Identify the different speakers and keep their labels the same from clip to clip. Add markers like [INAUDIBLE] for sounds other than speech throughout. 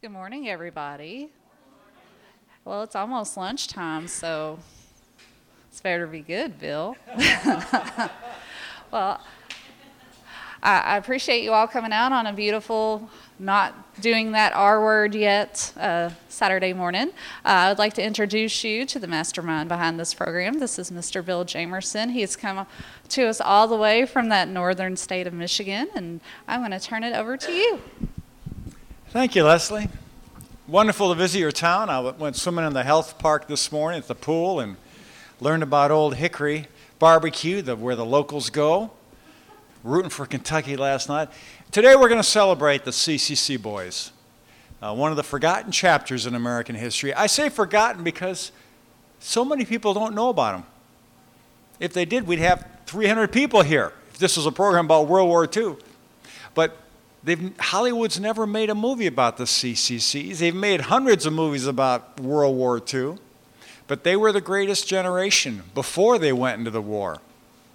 Speaker 1: Good morning, everybody. Well, it's almost lunchtime, so it's better to be good, Bill. [LAUGHS] well, I, appreciate you all coming out on a beautiful, not doing that R word yet, uh, Saturday morning. Uh, I would like to introduce you to the mastermind behind this program. This is Mr. Bill Jamerson. He's come to us all the way from that northern state of Michigan, and I'm going to turn it over to you.
Speaker 2: Thank you, Leslie. Wonderful to visit your town. I went swimming in the health park this morning at the pool and learned about Old Hickory barbecue, the, where the locals go. Rooting for Kentucky last night. Today we're going to celebrate the CCC boys, uh, one of the forgotten chapters in American history. I say forgotten because so many people don't know about them. If they did, we'd have 300 people here if this was a program about World War II. But They've, Hollywood's never made a movie about the CCCs. They've made hundreds of movies about World War II, but they were the greatest generation before they went into the war.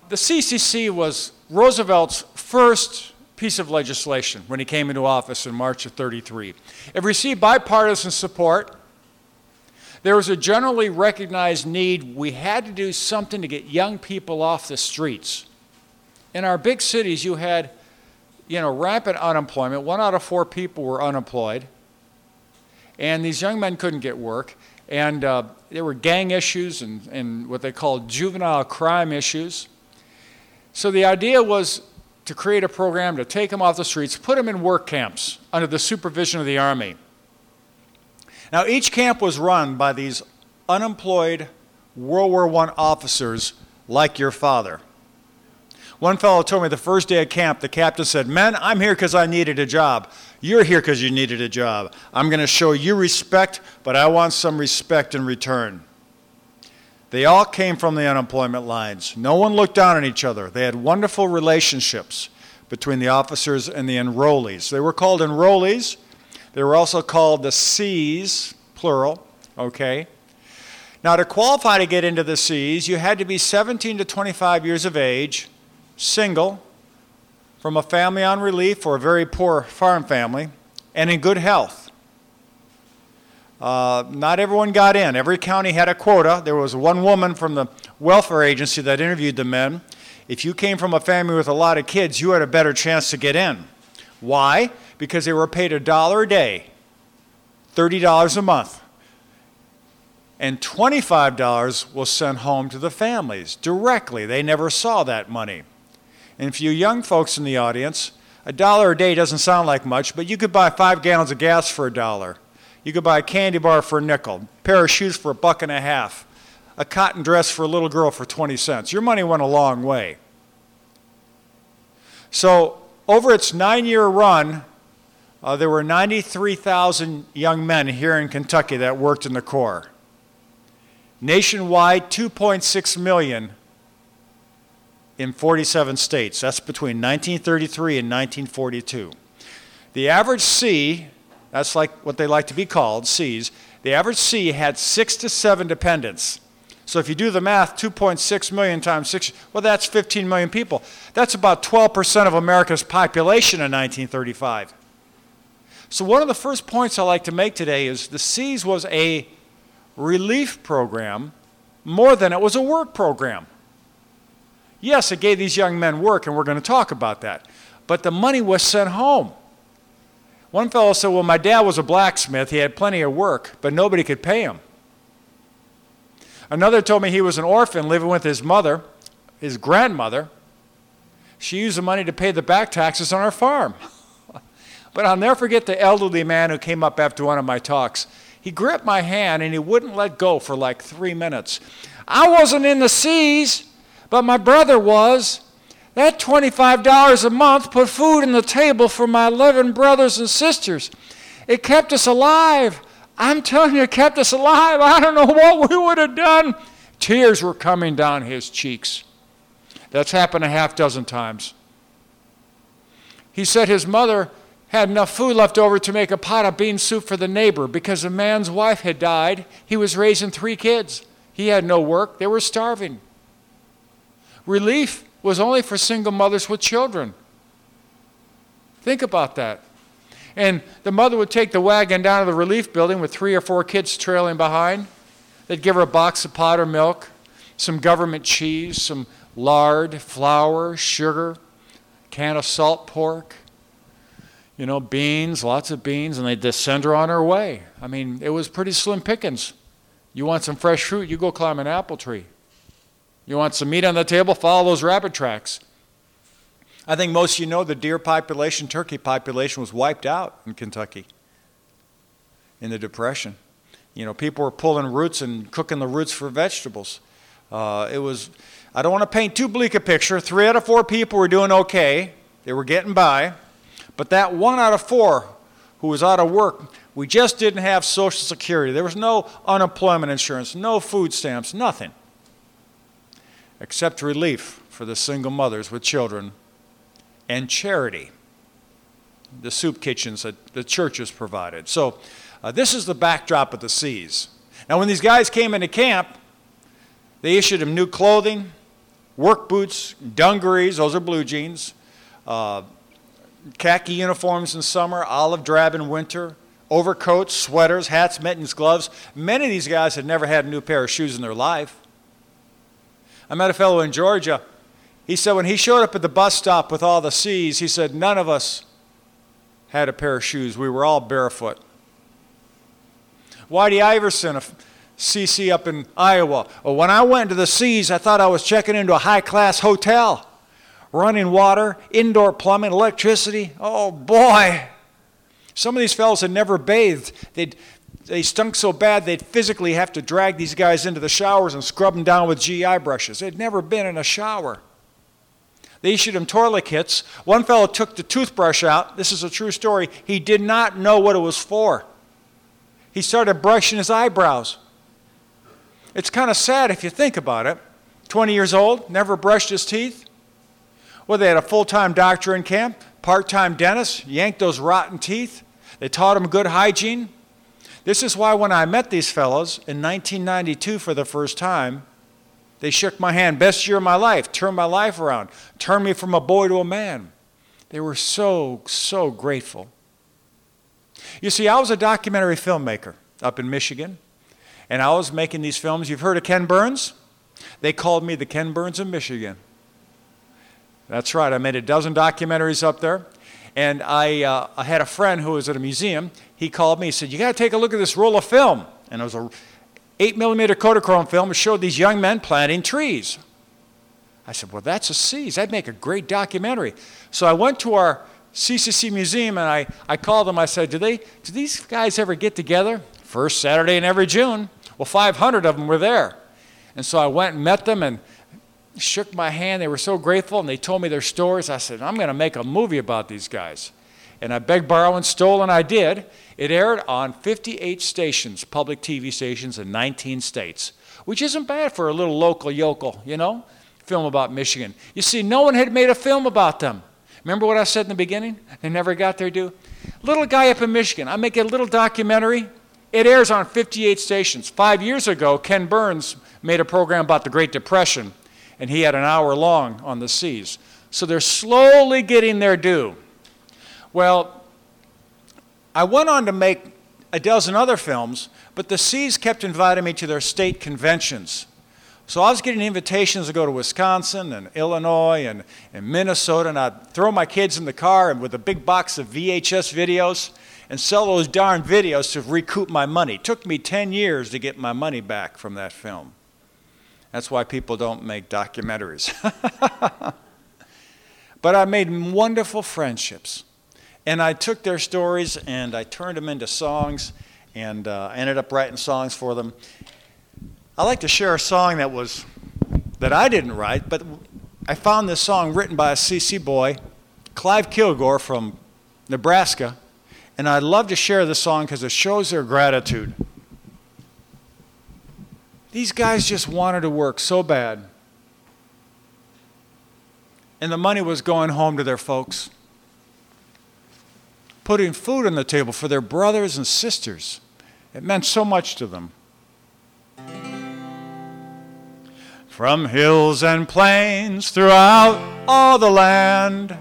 Speaker 2: The CCC was Roosevelt's first piece of legislation when he came into office in March of 33. It received bipartisan support. There was a generally recognized need. We had to do something to get young people off the streets. In our big cities, you had you know, rampant unemployment. One out of four people were unemployed. And these young men couldn't get work. And uh, there were gang issues and, and what they called juvenile crime issues. So the idea was to create a program to take them off the streets, put them in work camps under the supervision of the Army. Now, each camp was run by these unemployed World War I officers like your father. One fellow told me the first day of camp, the captain said, Men, I'm here because I needed a job. You're here because you needed a job. I'm going to show you respect, but I want some respect in return. They all came from the unemployment lines. No one looked down on each other. They had wonderful relationships between the officers and the enrollees. They were called enrollees. They were also called the Cs, plural, okay? Now, to qualify to get into the Cs, you had to be 17 to 25 years of age single, from a family on relief or a very poor farm family, and in good health. Uh, not everyone got in. Every county had a quota. There was one woman from the welfare agency that interviewed the men. If you came from a family with a lot of kids, you had a better chance to get in. Why? Because they were paid a dollar a day, $30 a month. And $25 was sent home to the families directly. They never saw that money. And for you young folks in the audience, a dollar a day doesn't sound like much, but you could buy five gallons of gas for a dollar. You could buy a candy bar for a nickel, a pair of shoes for a buck and a half, a cotton dress for a little girl for 20 cents. Your money went a long way. So, over its nine year run, uh, there were 93,000 young men here in Kentucky that worked in the Corps. Nationwide, 2.6 million in 47 states. That's between 1933 and 1942. The average C, that's like what they like to be called, Cs, the average C had six to seven dependents. So if you do the math, 2.6 million times six, well, that's 15 million people. That's about 12% of America's population in 1935. So one of the first points I like to make today is the Cs was a relief program more than it was a work program. Yes, it gave these young men work, and we're going to talk about that. But the money was sent home. One fellow said, Well, my dad was a blacksmith. He had plenty of work, but nobody could pay him. Another told me he was an orphan living with his mother, his grandmother. She used the money to pay the back taxes on our farm. [LAUGHS] but I'll never forget the elderly man who came up after one of my talks. He gripped my hand and he wouldn't let go for like three minutes. I wasn't in the Cs but my brother was. That $25 a month put food on the table for my 11 brothers and sisters. It kept us alive. I'm telling you, it kept us alive. I don't know what we would have done. Tears were coming down his cheeks. That's happened a half dozen times. He said his mother had enough food left over to make a pot of bean soup for the neighbor because the man's wife had died. He was raising three kids. He had no work, they were starving. Relief was only for single mothers with children. Think about that. And the mother would take the wagon down to the relief building with three or four kids trailing behind. They'd give her a box of powder milk, some government cheese, some lard, flour, sugar, can of salt pork, you know, beans, lots of beans, and they'd just send her on her way. I mean, it was pretty slim pickings. You want some fresh fruit, you go climb an apple tree. You want some meat on the table, follow those rabbit tracks. I think most of you know the deer population, turkey population was wiped out in Kentucky in the Depression. You know, people were pulling roots and cooking the roots for vegetables. Uh, it was, I don't want to paint too bleak a picture. Three out of four people were doing okay, they were getting by. But that one out of four who was out of work, we just didn't have Social Security. There was no unemployment insurance, no food stamps, nothing except relief for the single mothers with children and charity, the soup kitchens that the churches provided. So, uh, this is the backdrop of the Cs. Now, when these guys came into camp, they issued them new clothing, work boots, dungarees, those are blue jeans, uh, khaki uniforms in summer, olive drab in winter, overcoats, sweaters, hats, mittens, gloves. Many of these guys had never had a new pair of shoes in their life. I met a fellow in Georgia. He said when he showed up at the bus stop with all the C's, he said, none of us had a pair of shoes. We were all barefoot. Whitey Iverson, a CC up in Iowa. Well, when I went to the C's, I thought I was checking into a high class hotel. Running water, indoor plumbing, electricity. Oh boy. Some of these fellows had never bathed. They'd they stunk so bad they'd physically have to drag these guys into the showers and scrub them down with GI brushes. They'd never been in a shower. They issued them toilet kits. One fellow took the toothbrush out. This is a true story. He did not know what it was for. He started brushing his eyebrows. It's kind of sad if you think about it. 20 years old, never brushed his teeth. Well, they had a full time doctor in camp, part time dentist, yanked those rotten teeth. They taught him good hygiene. This is why when I met these fellows in 1992 for the first time, they shook my hand, best year of my life, turned my life around, turned me from a boy to a man. They were so, so grateful. You see, I was a documentary filmmaker up in Michigan, and I was making these films. You've heard of Ken Burns? They called me the Ken Burns of Michigan. That's right, I made a dozen documentaries up there. And I, uh, I had a friend who was at a museum. He called me. He said, You got to take a look at this roll of film. And it was a 8 millimeter Kodachrome film. It showed these young men planting trees. I said, Well, that's a Cs. That'd make a great documentary. So I went to our CCC museum and I, I called them. I said, do, they, do these guys ever get together? First Saturday in every June. Well, 500 of them were there. And so I went and met them and shook my hand. They were so grateful, and they told me their stories. I said, I'm going to make a movie about these guys. And I begged, borrowed, and stole, and I did. It aired on 58 stations, public TV stations in 19 states, which isn't bad for a little local yokel, you know, film about Michigan. You see, no one had made a film about them. Remember what I said in the beginning? They never got their due. Little guy up in Michigan. I make a little documentary. It airs on 58 stations. Five years ago, Ken Burns made a program about the Great Depression and he had an hour long on the Cs. So they're slowly getting their due. Well, I went on to make a dozen other films, but the Cs kept inviting me to their state conventions. So I was getting invitations to go to Wisconsin and Illinois and, and Minnesota, and I'd throw my kids in the car and with a big box of VHS videos and sell those darn videos to recoup my money. It took me 10 years to get my money back from that film. That's why people don't make documentaries. [LAUGHS] but I made wonderful friendships. And I took their stories and I turned them into songs and uh, ended up writing songs for them. I like to share a song that was that I didn't write, but I found this song written by a CC boy, Clive Kilgore from Nebraska, and I'd love to share this song because it shows their gratitude. These guys just wanted to work so bad. And the money was going home to their folks, putting food on the table for their brothers and sisters. It meant so much to them. From hills and plains throughout all the land,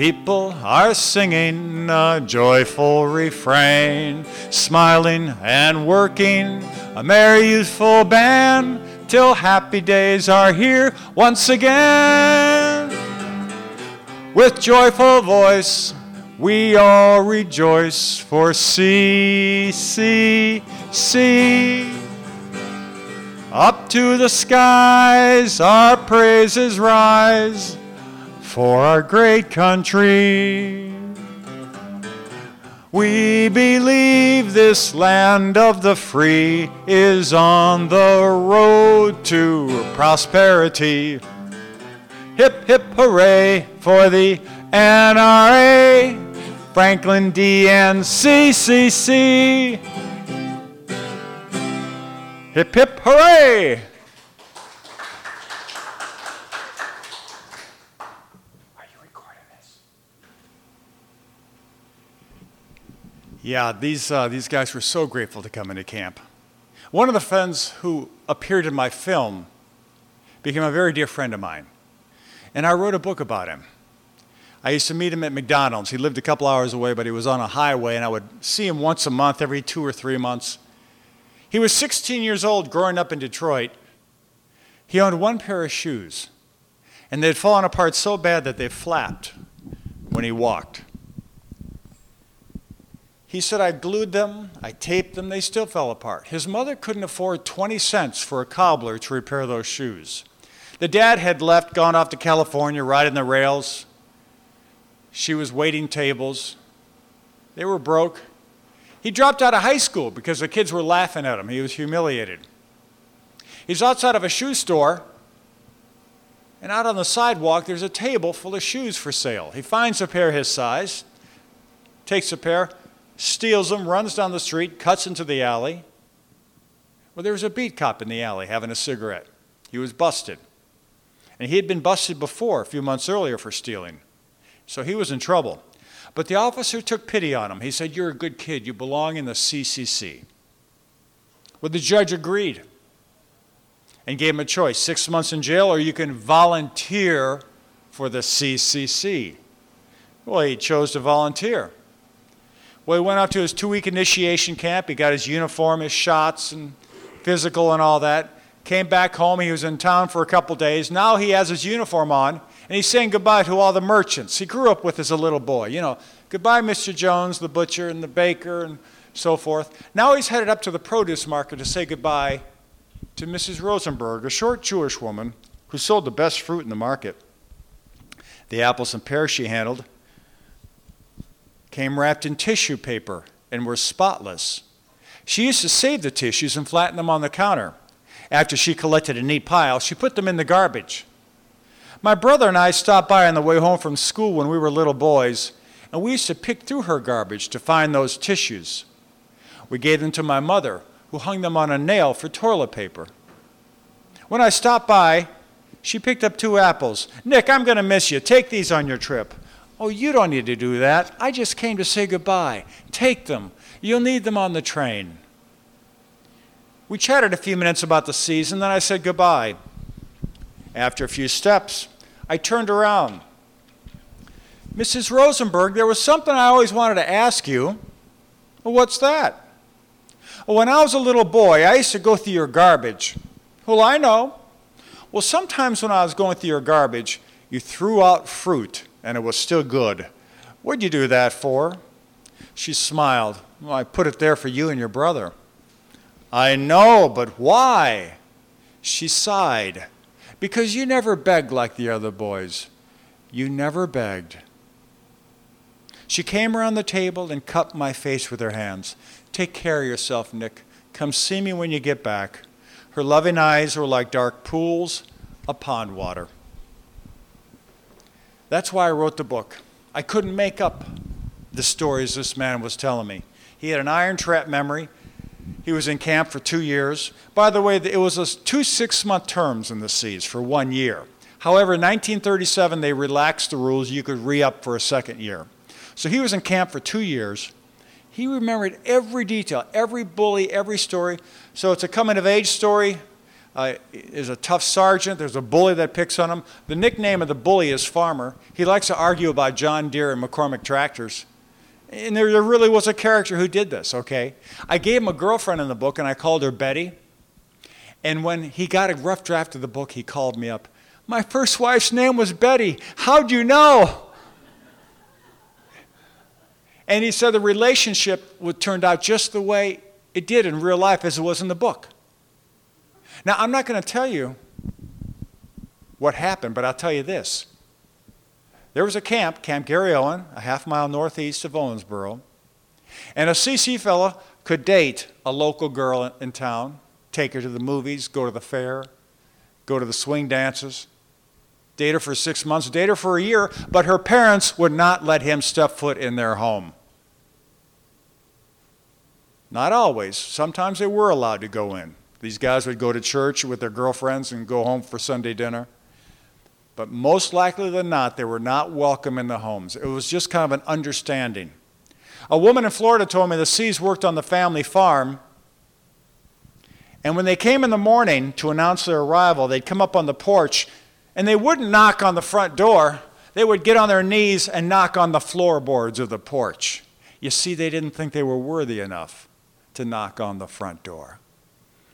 Speaker 2: people are singing a joyful refrain, smiling and working a merry youthful band till happy days are here once again. With joyful voice, we all rejoice for see, see, see. Up to the skies our praises rise for our great country. We believe this land of the free is on the road to prosperity. Hip, hip, hooray for the NRA, Franklin D. and CCC. Hip, hip, hooray! Are you recording this? Yeah, these, uh, these guys were so grateful to come into camp. One of the friends who appeared in my film became a very dear friend of mine, and I wrote a book about him. I used to meet him at McDonald's. He lived a couple hours away, but he was on a highway, and I would see him once a month, every two or three months. He was 16 years old growing up in Detroit. He owned one pair of shoes, and they'd fallen apart so bad that they flapped when he walked. He said, I glued them, I taped them, they still fell apart. His mother couldn't afford 20 cents for a cobbler to repair those shoes. The dad had left, gone off to California, riding the rails. She was waiting tables. They were broke. He dropped out of high school because the kids were laughing at him. He was humiliated. He's outside of a shoe store, and out on the sidewalk, there's a table full of shoes for sale. He finds a pair his size, takes a pair, steals them, runs down the street, cuts into the alley. Well, there was a beat cop in the alley having a cigarette. He was busted. And he had been busted before, a few months earlier, for stealing. So he was in trouble. But the officer took pity on him. He said, You're a good kid. You belong in the CCC. Well, the judge agreed and gave him a choice six months in jail, or you can volunteer for the CCC. Well, he chose to volunteer. Well, he went out to his two week initiation camp. He got his uniform, his shots, and physical, and all that. Came back home. He was in town for a couple days. Now he has his uniform on and he's saying goodbye to all the merchants he grew up with as a little boy. You know, goodbye, Mr. Jones, the butcher and the baker and so forth. Now he's headed up to the produce market to say goodbye to Mrs. Rosenberg, a short Jewish woman who sold the best fruit in the market. The apples and pears she handled came wrapped in tissue paper and were spotless. She used to save the tissues and flatten them on the counter. After she collected a neat pile, she put them in the garbage. My brother and I stopped by on the way home from school when we were little boys, and we used to pick through her garbage to find those tissues. We gave them to my mother, who hung them on a nail for toilet paper. When I stopped by, she picked up two apples. Nick, I'm going to miss you. Take these on your trip. Oh, you don't need to do that. I just came to say goodbye. Take them. You'll need them on the train. We chatted a few minutes about the season, then I said goodbye. After a few steps, I turned around. Mrs. Rosenberg, there was something I always wanted to ask you. Well, what's that? When I was a little boy, I used to go through your garbage. Well, I know. Well, sometimes when I was going through your garbage, you threw out fruit and it was still good. What'd you do that for? She smiled. Well, I put it there for you and your brother. I know, but why? She sighed. Because you never begged like the other boys. You never begged. She came around the table and cupped my face with her hands. Take care of yourself, Nick. Come see me when you get back. Her loving eyes were like dark pools of pond water. That's why I wrote the book. I couldn't make up the stories this man was telling me. He had an iron trap memory. He was in camp for two years. By the way, it was two six month terms in the Cs for one year. However, in 1937, they relaxed the rules. You could re up for a second year. So he was in camp for two years. He remembered every detail, every bully, every story. So it's a coming of age story. Uh, is a tough sergeant. There's a bully that picks on him. The nickname of the bully is Farmer. He likes to argue about John Deere and McCormick tractors. And there, there really was a character who did this, okay? I gave him a girlfriend in the book, and I called her Betty. And when he got a rough draft of the book, he called me up. My first wife's name was Betty. How'd you know? And he said the relationship turned out just the way it did in real life as it was in the book. Now, I'm not going to tell you what happened, but I'll tell you this. There was a camp, Camp Gary Owen, a half mile northeast of Owensboro, and a CC fella could date a local girl in town, take her to the movies, go to the fair, go to the swing dances, date her for six months, date her for a year, but her parents would not let him step foot in their home. Not always. Sometimes they were allowed to go in. These guys would go to church with their girlfriends and go home for Sunday dinner. But most likely than not, they were not welcome in the homes. It was just kind of an understanding. A woman in Florida told me the C's worked on the family farm. And when they came in the morning to announce their arrival, they'd come up on the porch and they wouldn't knock on the front door. They would get on their knees and knock on the floorboards of the porch. You see, they didn't think they were worthy enough to knock on the front door.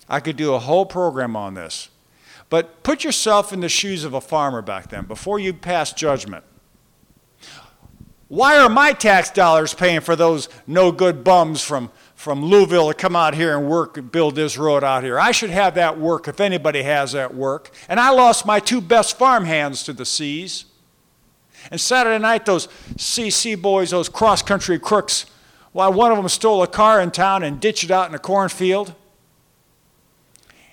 Speaker 2: I could do a whole program on this. But put yourself in the shoes of a farmer back then before you pass judgment. Why are my tax dollars paying for those no good bums from, from Louisville to come out here and work and build this road out here? I should have that work if anybody has that work. And I lost my two best farm hands to the Cs. And Saturday night, those CC boys, those cross country crooks, why, one of them stole a car in town and ditched it out in a cornfield.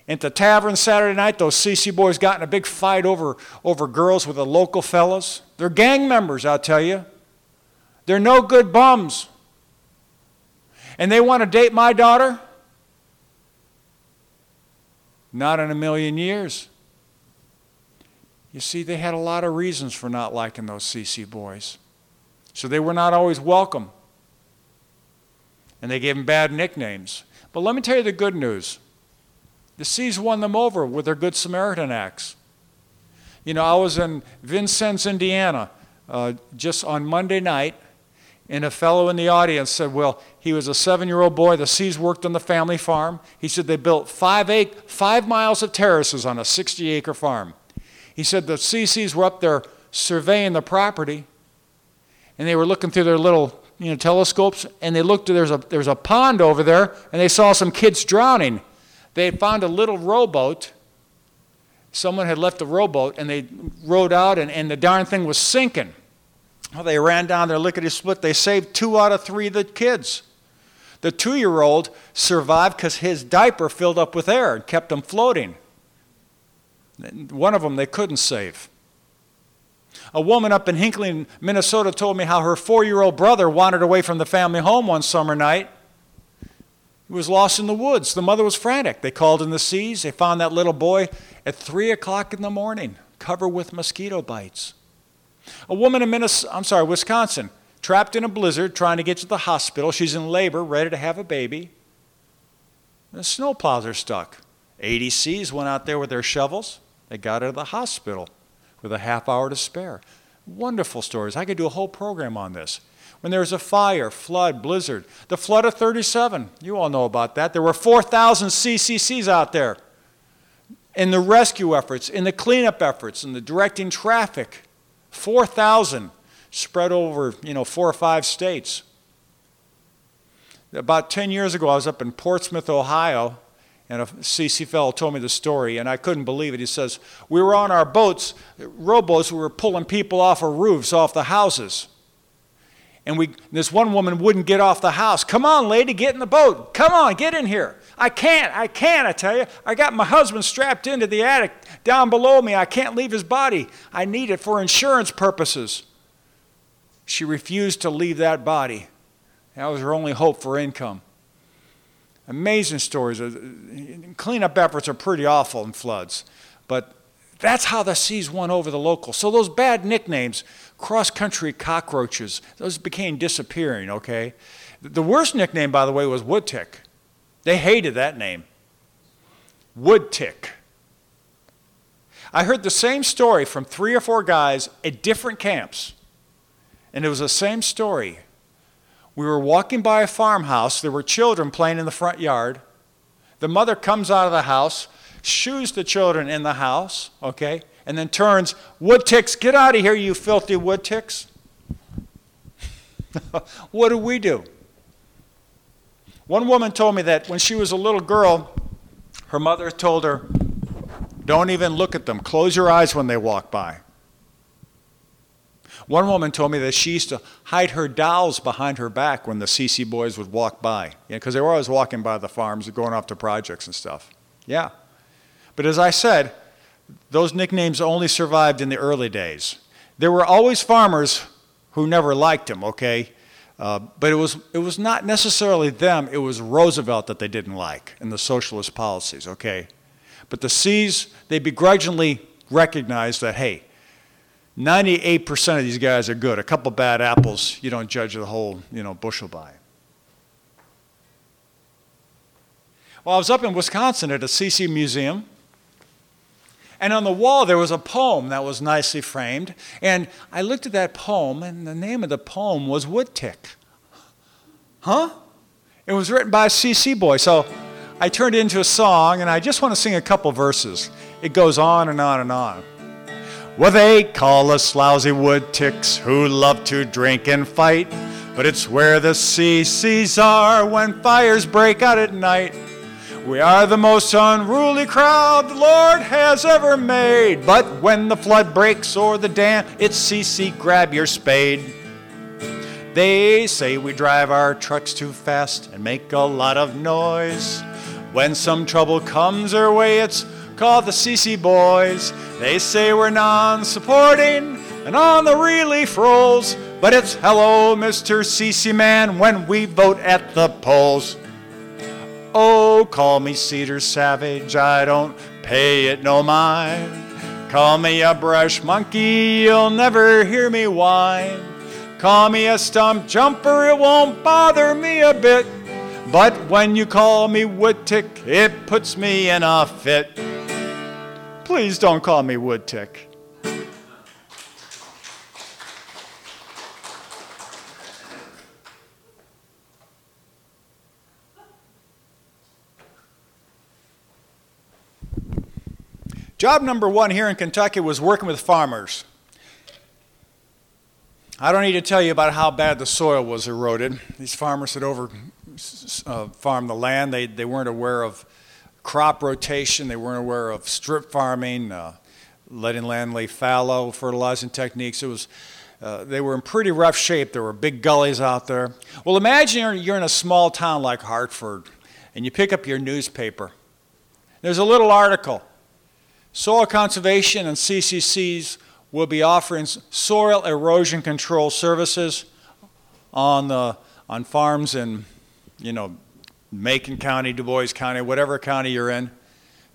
Speaker 2: At the tavern Saturday night, those CC boys got in a big fight over, over girls with the local fellas. They're gang members, I'll tell you. They're no good bums. And they want to date my daughter? Not in a million years. You see, they had a lot of reasons for not liking those CC boys. So they were not always welcome. And they gave them bad nicknames. But let me tell you the good news. The C's won them over with their Good Samaritan acts. You know, I was in Vincennes, Indiana, uh, just on Monday night, and a fellow in the audience said, Well, he was a seven year old boy. The C's worked on the family farm. He said they built five, ac- five miles of terraces on a 60 acre farm. He said the CCs were up there surveying the property, and they were looking through their little you know, telescopes, and they looked, there's a, there's a pond over there, and they saw some kids drowning. They had found a little rowboat. Someone had left a rowboat and they rowed out and, and the darn thing was sinking. Well, they ran down there lickety split. They saved two out of three of the kids. The two year old survived because his diaper filled up with air and kept him floating. One of them they couldn't save. A woman up in Hinckley, Minnesota told me how her four year old brother wandered away from the family home one summer night he was lost in the woods. The mother was frantic. They called in the C's. They found that little boy at 3 o'clock in the morning, covered with mosquito bites. A woman in Minnesota, I'm sorry, Wisconsin, trapped in a blizzard trying to get to the hospital. She's in labor, ready to have a baby. The snowplows are stuck. ADCs went out there with their shovels. They got her to the hospital with a half hour to spare. Wonderful stories. I could do a whole program on this when there was a fire, flood, blizzard. The flood of 37, you all know about that. There were 4,000 CCCs out there in the rescue efforts, in the cleanup efforts, in the directing traffic. 4,000 spread over, you know, four or five states. About 10 years ago, I was up in Portsmouth, Ohio, and a CC fellow told me the story, and I couldn't believe it. He says, We were on our boats, rowboats, we were pulling people off of roofs, off the houses. And we, this one woman wouldn't get off the house. Come on, lady, get in the boat. Come on, get in here. I can't, I can't, I tell you. I got my husband strapped into the attic down below me. I can't leave his body. I need it for insurance purposes. She refused to leave that body. That was her only hope for income. Amazing stories. Uh, cleanup efforts are pretty awful in floods, but that's how the C's won over the locals. So those bad nicknames, cross country cockroaches, those became disappearing, okay? The worst nickname, by the way, was wood tick. They hated that name. Wood tick. I heard the same story from three or four guys at different camps. And it was the same story. We were walking by a farmhouse. There were children playing in the front yard. The mother comes out of the house, shoos the children in the house, okay, and then turns, Wood ticks, get out of here, you filthy wood ticks. [LAUGHS] what do we do? One woman told me that when she was a little girl, her mother told her, Don't even look at them, close your eyes when they walk by. One woman told me that she used to hide her dolls behind her back when the CC boys would walk by, because they were always walking by the farms, going off to projects and stuff. Yeah. But as I said, those nicknames only survived in the early days. There were always farmers who never liked him, okay? Uh, but it was, it was not necessarily them, it was Roosevelt that they didn't like and the socialist policies, okay? But the C's, they begrudgingly recognized that, hey, 98% of these guys are good. A couple bad apples, you don't judge the whole, you know, bushel by. Well, I was up in Wisconsin at a CC museum, and on the wall there was a poem that was nicely framed. And I looked at that poem, and the name of the poem was Woodtick. Huh? It was written by a CC boy. So I turned it into a song, and I just want to sing a couple verses. It goes on and on and on. Well, they call us lousy wood ticks who love to drink and fight, but it's where the CCs are when fires break out at night. We are the most unruly crowd the Lord has ever made, but when the flood breaks or the dam, it's CC, grab your spade. They say we drive our trucks too fast and make a lot of noise. When some trouble comes our way, it's called the CC Boys. They say we're non supporting and on the relief rolls, but it's hello, Mr. CC Man, when we vote at the polls. Oh, call me Cedar Savage, I don't pay it no mind. Call me a brush monkey, you'll never hear me whine. Call me a stump jumper, it won't bother me a bit. But when you call me Woodtick, it puts me in a fit. Please don't call me Woodtick. Job number one here in Kentucky was working with farmers. I don't need to tell you about how bad the soil was eroded. These farmers had over uh, farmed the land. They, they weren't aware of crop rotation. They weren't aware of strip farming, uh, letting land lay fallow, fertilizing techniques. It was, uh, they were in pretty rough shape. There were big gullies out there. Well, imagine you're, you're in a small town like Hartford and you pick up your newspaper. There's a little article. Soil conservation and CCCs will be offering soil erosion control services on, the, on farms in, you know, Macon County, Du Bois County, whatever county you're in.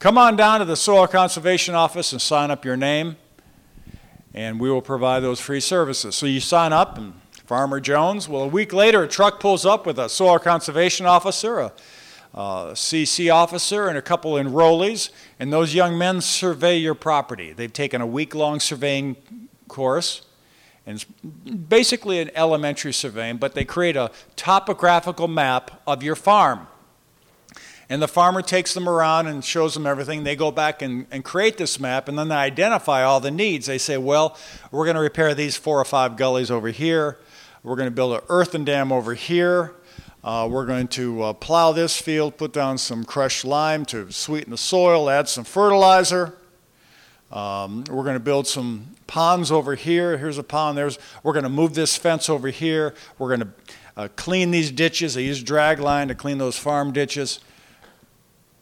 Speaker 2: Come on down to the Soil Conservation Office and sign up your name, and we will provide those free services. So you sign up, and Farmer Jones, well, a week later, a truck pulls up with a soil conservation officer, a, Uh, CC officer, and a couple enrollees, and those young men survey your property. They've taken a week long surveying course. And it's basically an elementary surveying, but they create a topographical map of your farm. And the farmer takes them around and shows them everything. They go back and, and create this map, and then they identify all the needs. They say, well, we're going to repair these four or five gullies over here. We're going to build an earthen dam over here. Uh, we're going to uh, plow this field, put down some crushed lime to sweeten the soil, add some fertilizer. Um, we're going to build some ponds over here. Here's a pond. There's. We're going to move this fence over here. We're going to uh, clean these ditches. They use drag line to clean those farm ditches.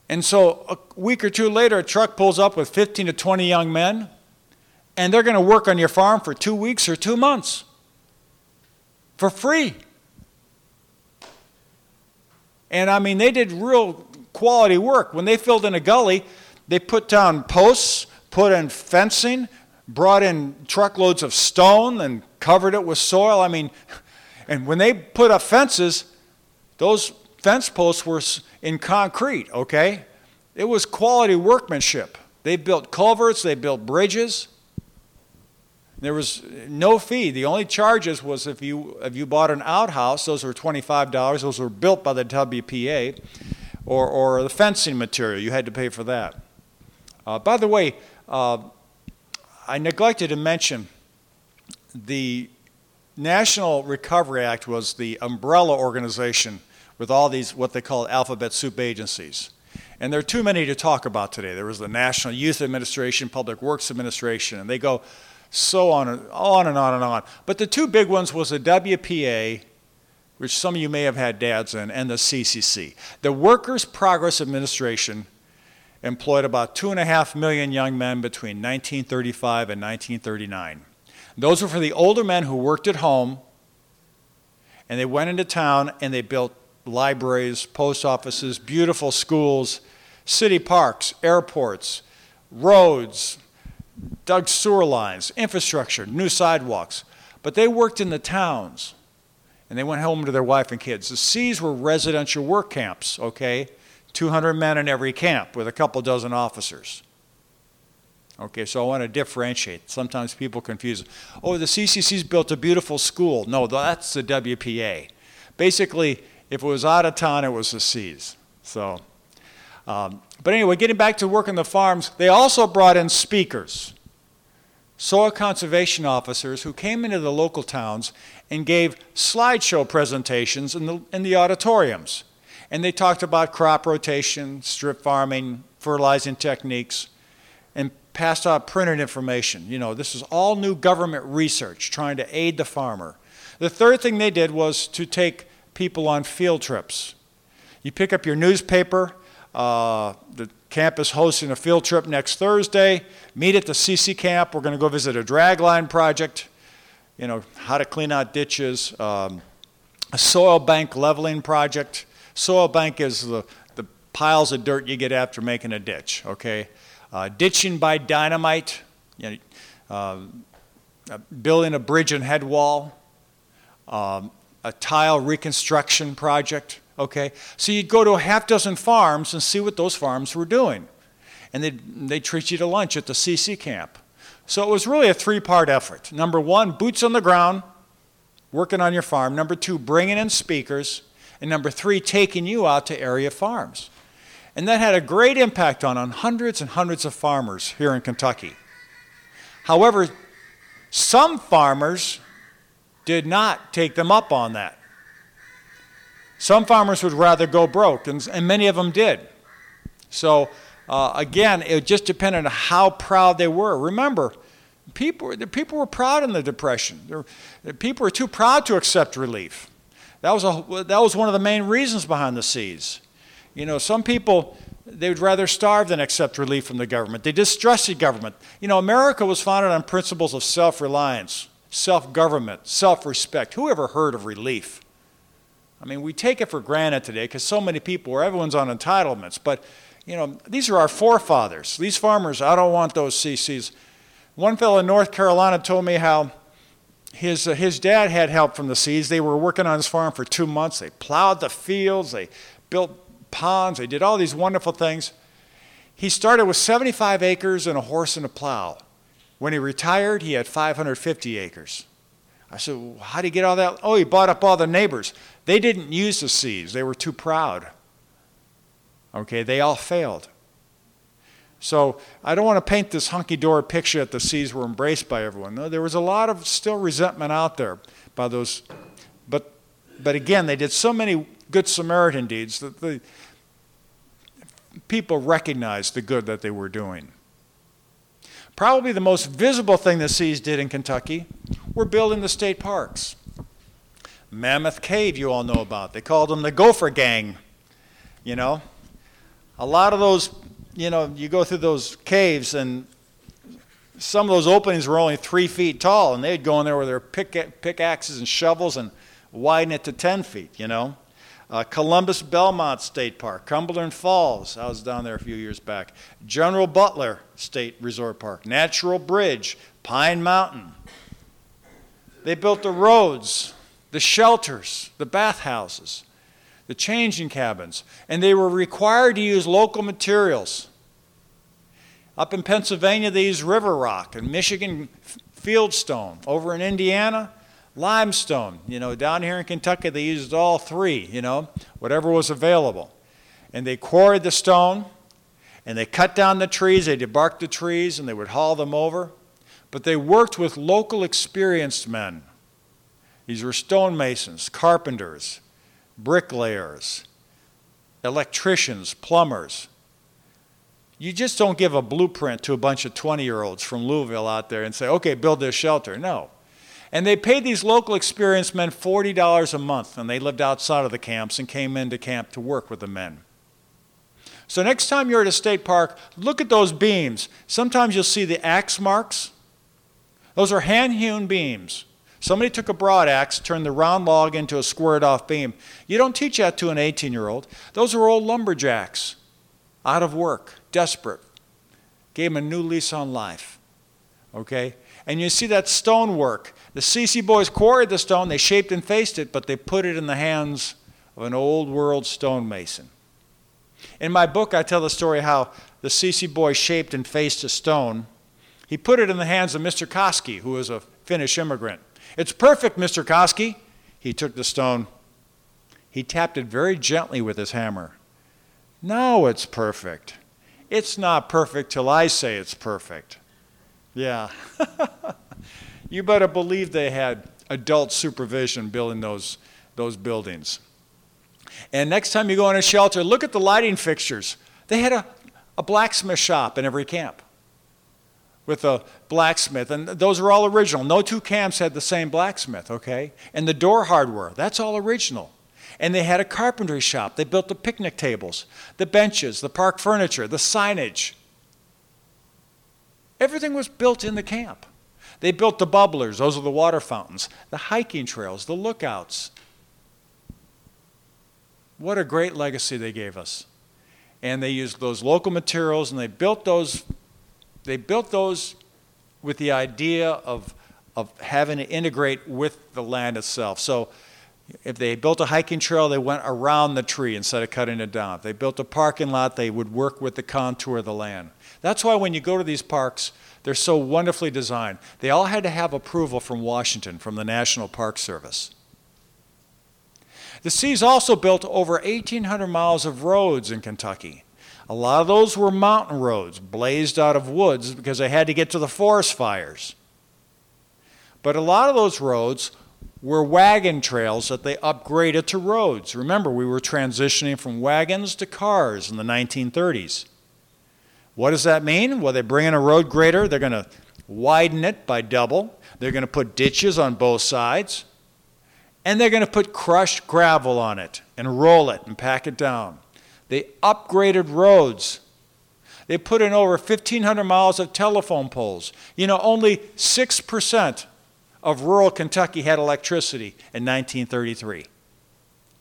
Speaker 2: And so a week or two later, a truck pulls up with 15 to 20 young men, and they're going to work on your farm for two weeks or two months for free. And I mean, they did real quality work. When they filled in a gully, they put down posts, put in fencing, brought in truckloads of stone and covered it with soil. I mean, [LAUGHS] and when they put up fences, those fence posts were in concrete, okay? It was quality workmanship They built culverts, they built bridges. There was no fee. The only charges was if you if you bought an outhouse, those were twenty-five dollars. Those were built by the WPA, or or the fencing material. You had to pay for that. Uh, by the way, uh, I neglected to mention the National Recovery Act was the umbrella organization with all these what they call alphabet soup agencies. And there are too many to talk about today. There was the National Youth Administration, Public Works Administration, and they go so on and on and on and on. But the two big ones was the WPA, which some of you may have had dads in, and the CCC. The Workers' Progress Administration employed about two and a half million young men between 1935 and 1939. Those were for the older men who worked at home, and they went into town and they built libraries, post offices, beautiful schools, city parks, airports, roads, dug sewer lines, infrastructure, new sidewalks. But they worked in the towns and they went home to their wife and kids. The C's were residential work camps, okay? 200 men in every camp with a couple dozen officers. Okay, so I want to differentiate. Sometimes people confuse. Oh, the CCC's built a beautiful school. No, that's the WPA. Basically, if it was out of town, it was the C's. So, um, but anyway, getting back to working the farms, they also brought in speakers, soil conservation officers who came into the local towns and gave slideshow presentations in the, in the auditoriums. And they talked about crop rotation, strip farming, fertilizing techniques, and passed out printed information. You know, this is all new government research trying to aid the farmer. The third thing they did was to take people on field trips. You pick up your newspaper, uh, the camp is hosting a field trip next Thursday. Meet at the CC camp. We're going to go visit a dragline project, you know, how to clean out ditches, um, a soil bank leveling project. Soil bank is the, the piles of dirt you get after making a ditch, okay? Uh, ditching by dynamite, you know, uh, building a bridge and head wall, um, a tile reconstruction project. Okay, so you'd go to a half dozen farms and see what those farms were doing, and they'd, they'd treat you to lunch at the CC camp. So it was really a three-part effort. Number one, boots on the ground, working on your farm. Number two, bringing in speakers, and number three, taking you out to area farms. And that had a great impact on, on hundreds and hundreds of farmers here in Kentucky. However, some farmers did not take them up on that. Some farmers would rather go broke, and, and many of them did. So, uh, again, it just depended on how proud they were. Remember, people, the people were proud in the Depression. the people were too proud to accept relief. That was, a, that was one of the main reasons behind the C's. You know, some people, they would rather starve than accept relief from the government. They distrusted government. You know, America was founded on principles of self reliance self government, self respect. Who ever heard of relief? I mean, we take it for granted today because so many people, where everyone's on entitlements. But, you know, these are our forefathers. These farmers, I don't want those CCs. One fellow in North Carolina told me how his, uh, his dad had help from the seeds. They were working on his farm for two months. They plowed the fields, they built ponds, they did all these wonderful things. He started with 75 acres and a horse and a plow. When he retired, he had 550 acres. I said, well, How did he get all that? Oh, he bought up all the neighbors. They didn't use the C's, they were too proud. Okay, they all failed. So I don't want to paint this hunky dory picture that the C's were embraced by everyone. No, there was a lot of still resentment out there by those. But, but again, they did so many good Samaritan deeds that the people recognized the good that they were doing. Probably the most visible thing the C's did in Kentucky were building the state parks. Mammoth Cave, you all know about. They called them the Gopher Gang. You know, a lot of those, you know, you go through those caves and some of those openings were only three feet tall, and they'd go in there with their pick, pickaxes and shovels and widen it to 10 feet, you know. Uh, Columbus Belmont State Park, Cumberland Falls, I was down there a few years back. General Butler State Resort Park, Natural Bridge, Pine Mountain. They built the roads, the shelters, the bathhouses, the changing cabins, and they were required to use local materials. Up in Pennsylvania, they used river rock. In Michigan, fieldstone. Over in Indiana, limestone. You know, down here in Kentucky, they used all three, you know, whatever was available. And they quarried the stone, and they cut down the trees, they debarked the trees, and they would haul them over. But they worked with local experienced men. These were stonemasons, carpenters, bricklayers, electricians, plumbers. You just don't give a blueprint to a bunch of 20 year olds from Louisville out there and say, okay, build this shelter. No. And they paid these local experienced men $40 a month, and they lived outside of the camps and came into camp to work with the men. So, next time you're at a state park, look at those beams. Sometimes you'll see the axe marks. Those are hand hewn beams. Somebody took a broad axe, turned the round log into a squared off beam. You don't teach that to an 18 year old. Those are old lumberjacks, out of work, desperate. Gave them a new lease on life. Okay? And you see that stonework. The CC boys quarried the stone, they shaped and faced it, but they put it in the hands of an old world stonemason. In my book, I tell the story how the CC boy shaped and faced a stone. He put it in the hands of Mr. Koski, who was a Finnish immigrant. It's perfect, Mr. Koski. He took the stone. He tapped it very gently with his hammer. Now it's perfect. It's not perfect till I say it's perfect. Yeah. [LAUGHS] you better believe they had adult supervision building those, those buildings. And next time you go in a shelter, look at the lighting fixtures. They had a, a blacksmith shop in every camp with a blacksmith, and those are all original. No two camps had the same blacksmith, okay? And the door hardware, that's all original. And they had a carpentry shop. They built the picnic tables, the benches, the park furniture, the signage. Everything was built in the camp. They built the bubblers, those are the water fountains, the hiking trails, the lookouts. What a great legacy they gave us. And they used those local materials and they built those they built those with the idea of, of having to integrate with the land itself. So if they built a hiking trail, they went around the tree instead of cutting it down. If they built a parking lot, they would work with the contour of the land. That's why when you go to these parks, they're so wonderfully designed. They all had to have approval from Washington, from the National Park Service. The C's also built over 1,800 miles of roads in Kentucky. A lot of those were mountain roads, blazed out of woods because they had to get to the forest fires. But a lot of those roads were wagon trails that they upgraded to roads. Remember, we were transitioning from wagons to cars in the 1930s. What does that mean? Well, they bring in a road grader, they're going to widen it by double, they're going to put ditches on both sides, and they're going to put crushed gravel on it and roll it and pack it down. They upgraded roads. They put in over 1,500 miles of telephone poles. You know, only 6% of rural Kentucky had electricity in 1933.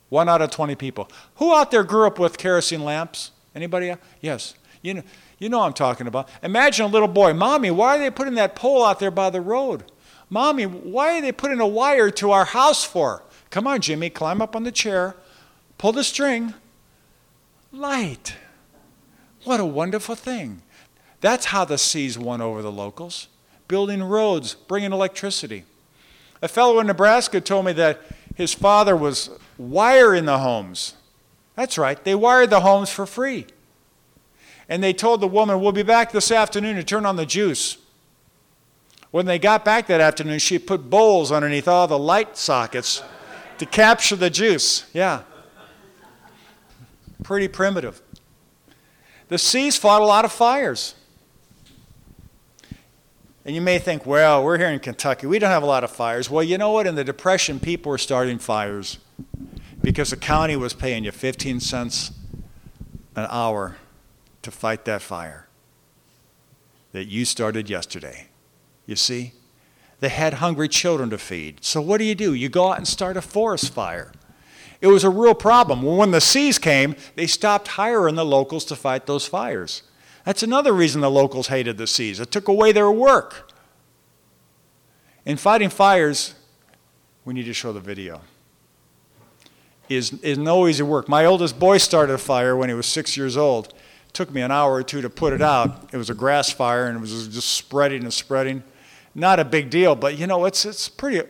Speaker 2: One out of 20 people. Who out there grew up with kerosene lamps? Anybody? Yes. You know, you know I'm talking about. Imagine a little boy, Mommy, why are they putting that pole out there by the road? Mommy, why are they putting a wire to our house for? Come on, Jimmy, climb up on the chair, pull the string, light. What a wonderful thing. That's how the C's won over the locals building roads, bringing electricity. A fellow in Nebraska told me that his father was wiring the homes. That's right, they wired the homes for free. And they told the woman, We'll be back this afternoon to turn on the juice. When they got back that afternoon, she put bowls underneath all the light sockets to capture the juice. Yeah. Pretty primitive. The C's fought a lot of fires. And you may think, well, we're here in Kentucky. We don't have a lot of fires. Well, you know what? In the Depression, people were starting fires because the county was paying you 15 cents an hour to fight that fire that you started yesterday. You see? They had hungry children to feed. So what do you do? You go out and start a forest fire. It was a real problem. When the C's came, they stopped hiring the locals to fight those fires. That's another reason the locals hated the C's. It took away their work. In fighting fires, we need to show the video. Is is no easy work. My oldest boy started a fire when he was six years old. Took me an hour or two to put it out. It was a grass fire and it was just spreading and spreading. Not a big deal, but you know, it's, it's pretty,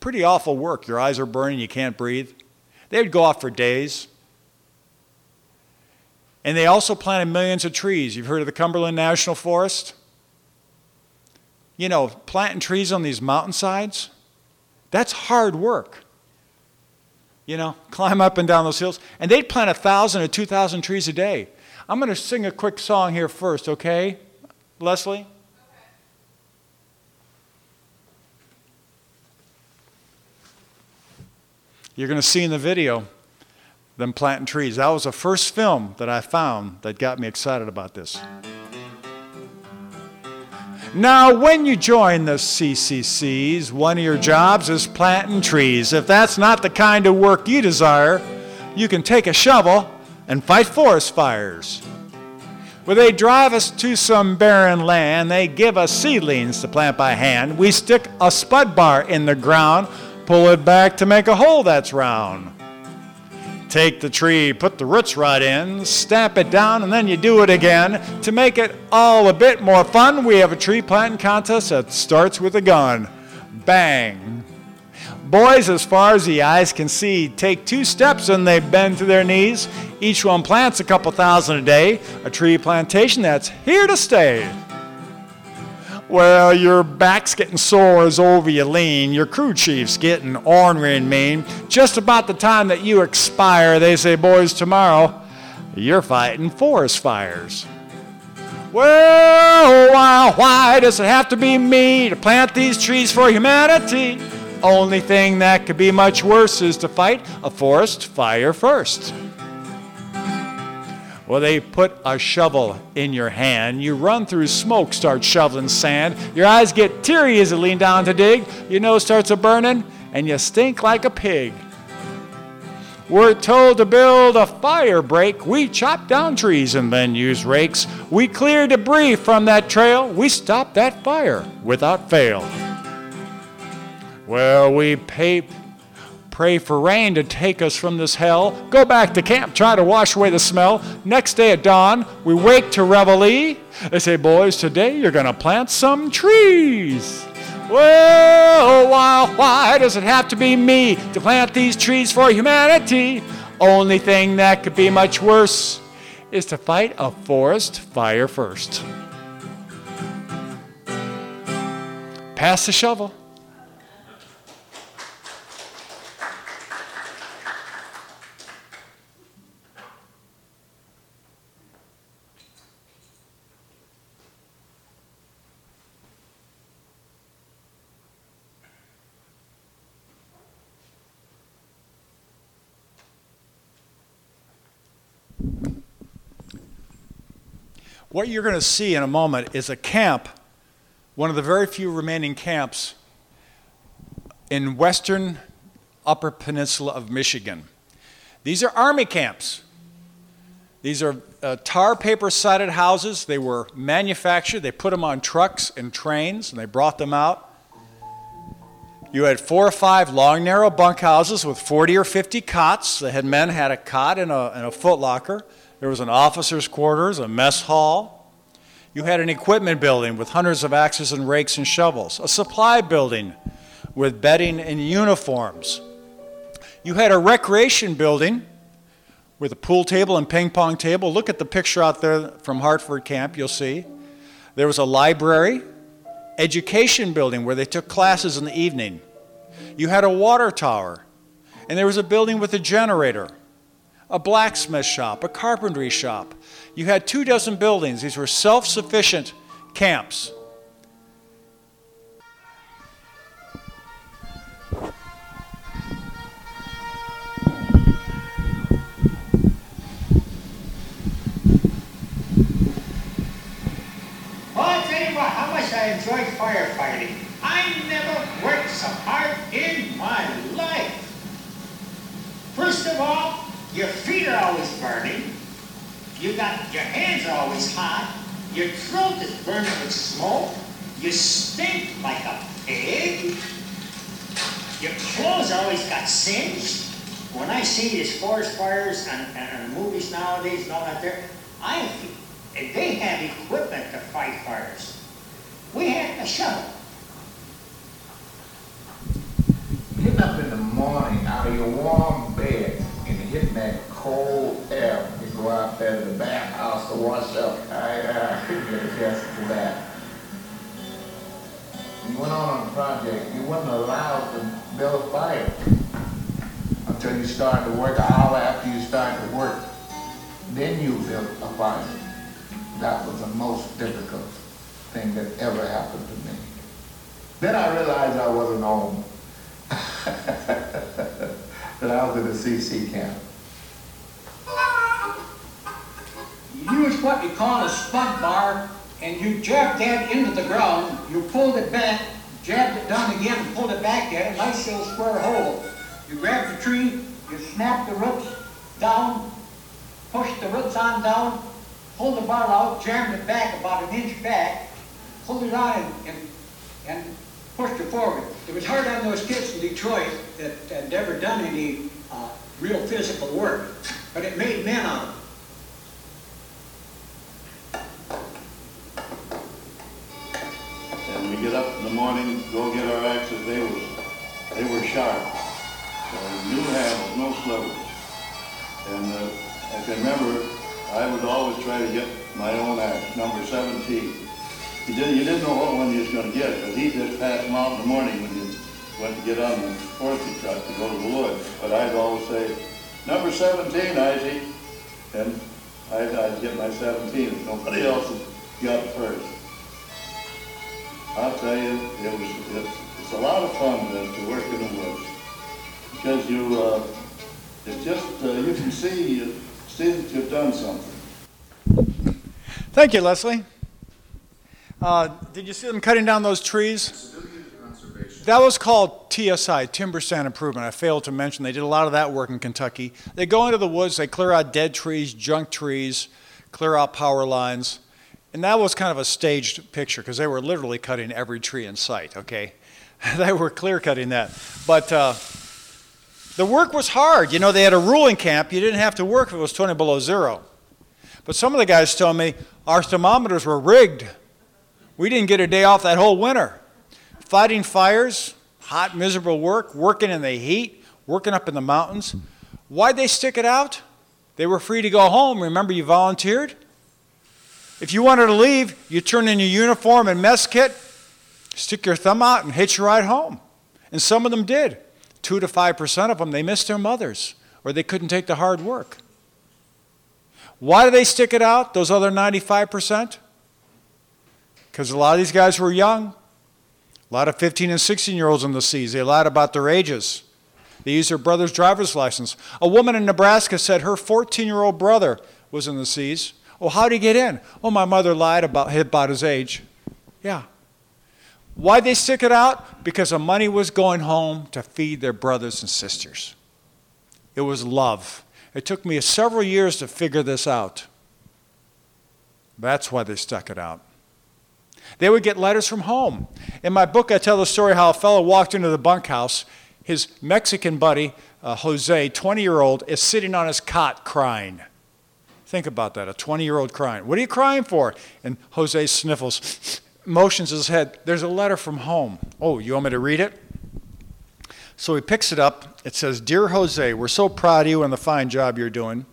Speaker 2: pretty awful work. Your eyes are burning, you can't breathe. They would go off for days. And they also planted millions of trees. You've heard of the Cumberland National Forest? You know, planting trees on these mountainsides, that's hard work. You know, climb up and down those hills. And they'd plant a thousand or two thousand trees a day. I'm going to sing a quick song here first, okay? Leslie? You're going to see in the video them planting trees. That was the first film that I found that got me excited about this. Now, when you join the CCCs, one of your jobs is planting trees. If that's not the kind of work you desire, you can take a shovel and fight forest fires. Where they drive us to some barren land, they give us seedlings to plant by hand. We stick a spud bar in the ground, pull it back to make a hole that's round. Take the tree, put the roots right in, stamp it down, and then you do it again. To make it all a bit more fun, we have a tree planting contest that starts with a gun. Bang! Boys, as far as the eyes can see, take two steps and they bend to their knees. Each one plants a couple thousand a day. A tree plantation that's here to stay. Well, your back's getting sore as over you lean. Your crew chief's getting ornery and mean. Just about the time that you expire, they say, boys, tomorrow you're fighting forest fires. Well, why, why does it have to be me to plant these trees for humanity? Only thing that could be much worse is to fight a forest fire first. Well, they put a shovel in your hand. You run through smoke, start shoveling sand. Your eyes get teary as you lean down to dig. Your nose starts a burning, and you stink like a pig. We're told to build a fire break. We chop down trees and then use rakes. We clear debris from that trail. We stop that fire without fail. Well, we pay pray for rain to take us from this hell, go back to camp, try to wash away the smell. Next day at dawn, we wake to reveille. They say, Boys, today you're going to plant some trees. Well, why, why does it have to be me to plant these trees for humanity? Only thing that could be much worse is to fight a forest fire first. Pass the shovel. What you're going to see in a moment is a camp, one of the very few remaining camps in western Upper Peninsula of Michigan. These are army camps. These are uh, tar paper sided houses. They were manufactured, they put them on trucks and trains, and they brought them out. You had four or five long, narrow bunkhouses with 40 or 50 cots. The head men had a cot and a, and a footlocker. There was an officer's quarters, a mess hall. You had an equipment building with hundreds of axes and rakes and shovels, a supply building with bedding and uniforms. You had a recreation building with a pool table and ping pong table. Look at the picture out there from Hartford Camp, you'll see. There was a library, education building where they took classes in the evening. You had a water tower, and there was a building with a generator a blacksmith shop, a carpentry shop. You had two dozen buildings. These were self sufficient camps.
Speaker 3: I'll tell how much I enjoyed firefighting. I never worked so hard in my life. First of all, your feet are always burning. You got your hands are always hot. Your throat is burning with smoke. You stink like a pig. Your clothes always got singed. When I see these forest fires and, and, and movies nowadays and all that there, I, they have equipment to fight fires. We have a shovel.
Speaker 4: Getting up in the morning out of your warm bed and hitting that cold air, you go out there to the bathhouse to wash up. I, I couldn't get a chance to that. You went on the project, you weren't allowed to build a fire until you started to work, an hour after you started to work. Then you built a fire. That was the most difficult thing that ever happened to me. Then I realized I wasn't home. [LAUGHS] that I was in the CC camp.
Speaker 5: You use what you call a spud bar, and you jab that into the ground, you pulled it back, jabbed it down again, and pulled it back at a nice little square hole. You grab the tree, you snap the roots down, push the roots on down, pull the bar out, jammed it back about an inch back, pulled it on and, and pushed it forward. It was hard on those kids in Detroit that had never done any uh, real physical work, but it made men out of them.
Speaker 6: And we get up in the morning, go get our axes, they were, they were sharp. So new handles, no slivers. And uh, I can remember, I would always try to get my own axe, number 17. You didn't, you didn't know what one you was going to get, because he just passed them out in the morning when you went to get on the forestry truck to go to the woods. But I'd always say, number 17, Isaac. And I'd, I'd get my 17 if nobody else got first. I'll tell you, it was, it's, it's a lot of fun to, to work in the woods. Because you, uh, it's just, uh, you can see, see that you've done something.
Speaker 2: Thank you, Leslie. Uh, did you see them cutting down those trees? That was called TSI, Timber Stand Improvement. I failed to mention they did a lot of that work in Kentucky. They go into the woods, they clear out dead trees, junk trees, clear out power lines. And that was kind of a staged picture because they were literally cutting every tree in sight, okay? [LAUGHS] they were clear cutting that. But uh, the work was hard. You know, they had a ruling camp. You didn't have to work if it was 20 below zero. But some of the guys told me our thermometers were rigged. We didn't get a day off that whole winter. Fighting fires, hot, miserable work, working in the heat, working up in the mountains. Why'd they stick it out? They were free to go home. Remember, you volunteered? If you wanted to leave, you turn in your uniform and mess kit, stick your thumb out, and hitch your ride home. And some of them did. Two to five percent of them, they missed their mothers or they couldn't take the hard work. Why do they stick it out, those other 95%? Because a lot of these guys were young. A lot of 15 and 16 year olds in the C's. They lied about their ages. They used their brother's driver's license. A woman in Nebraska said her 14 year old brother was in the C's. Oh, how'd he get in? Oh, my mother lied about, about his age. Yeah. Why'd they stick it out? Because the money was going home to feed their brothers and sisters. It was love. It took me several years to figure this out. That's why they stuck it out. They would get letters from home. In my book, I tell the story how a fellow walked into the bunkhouse. His Mexican buddy, uh, Jose, 20 year old, is sitting on his cot crying. Think about that a 20 year old crying. What are you crying for? And Jose sniffles, [SNIFFS] motions his head. There's a letter from home. Oh, you want me to read it? So he picks it up. It says, Dear Jose, we're so proud of you and the fine job you're doing.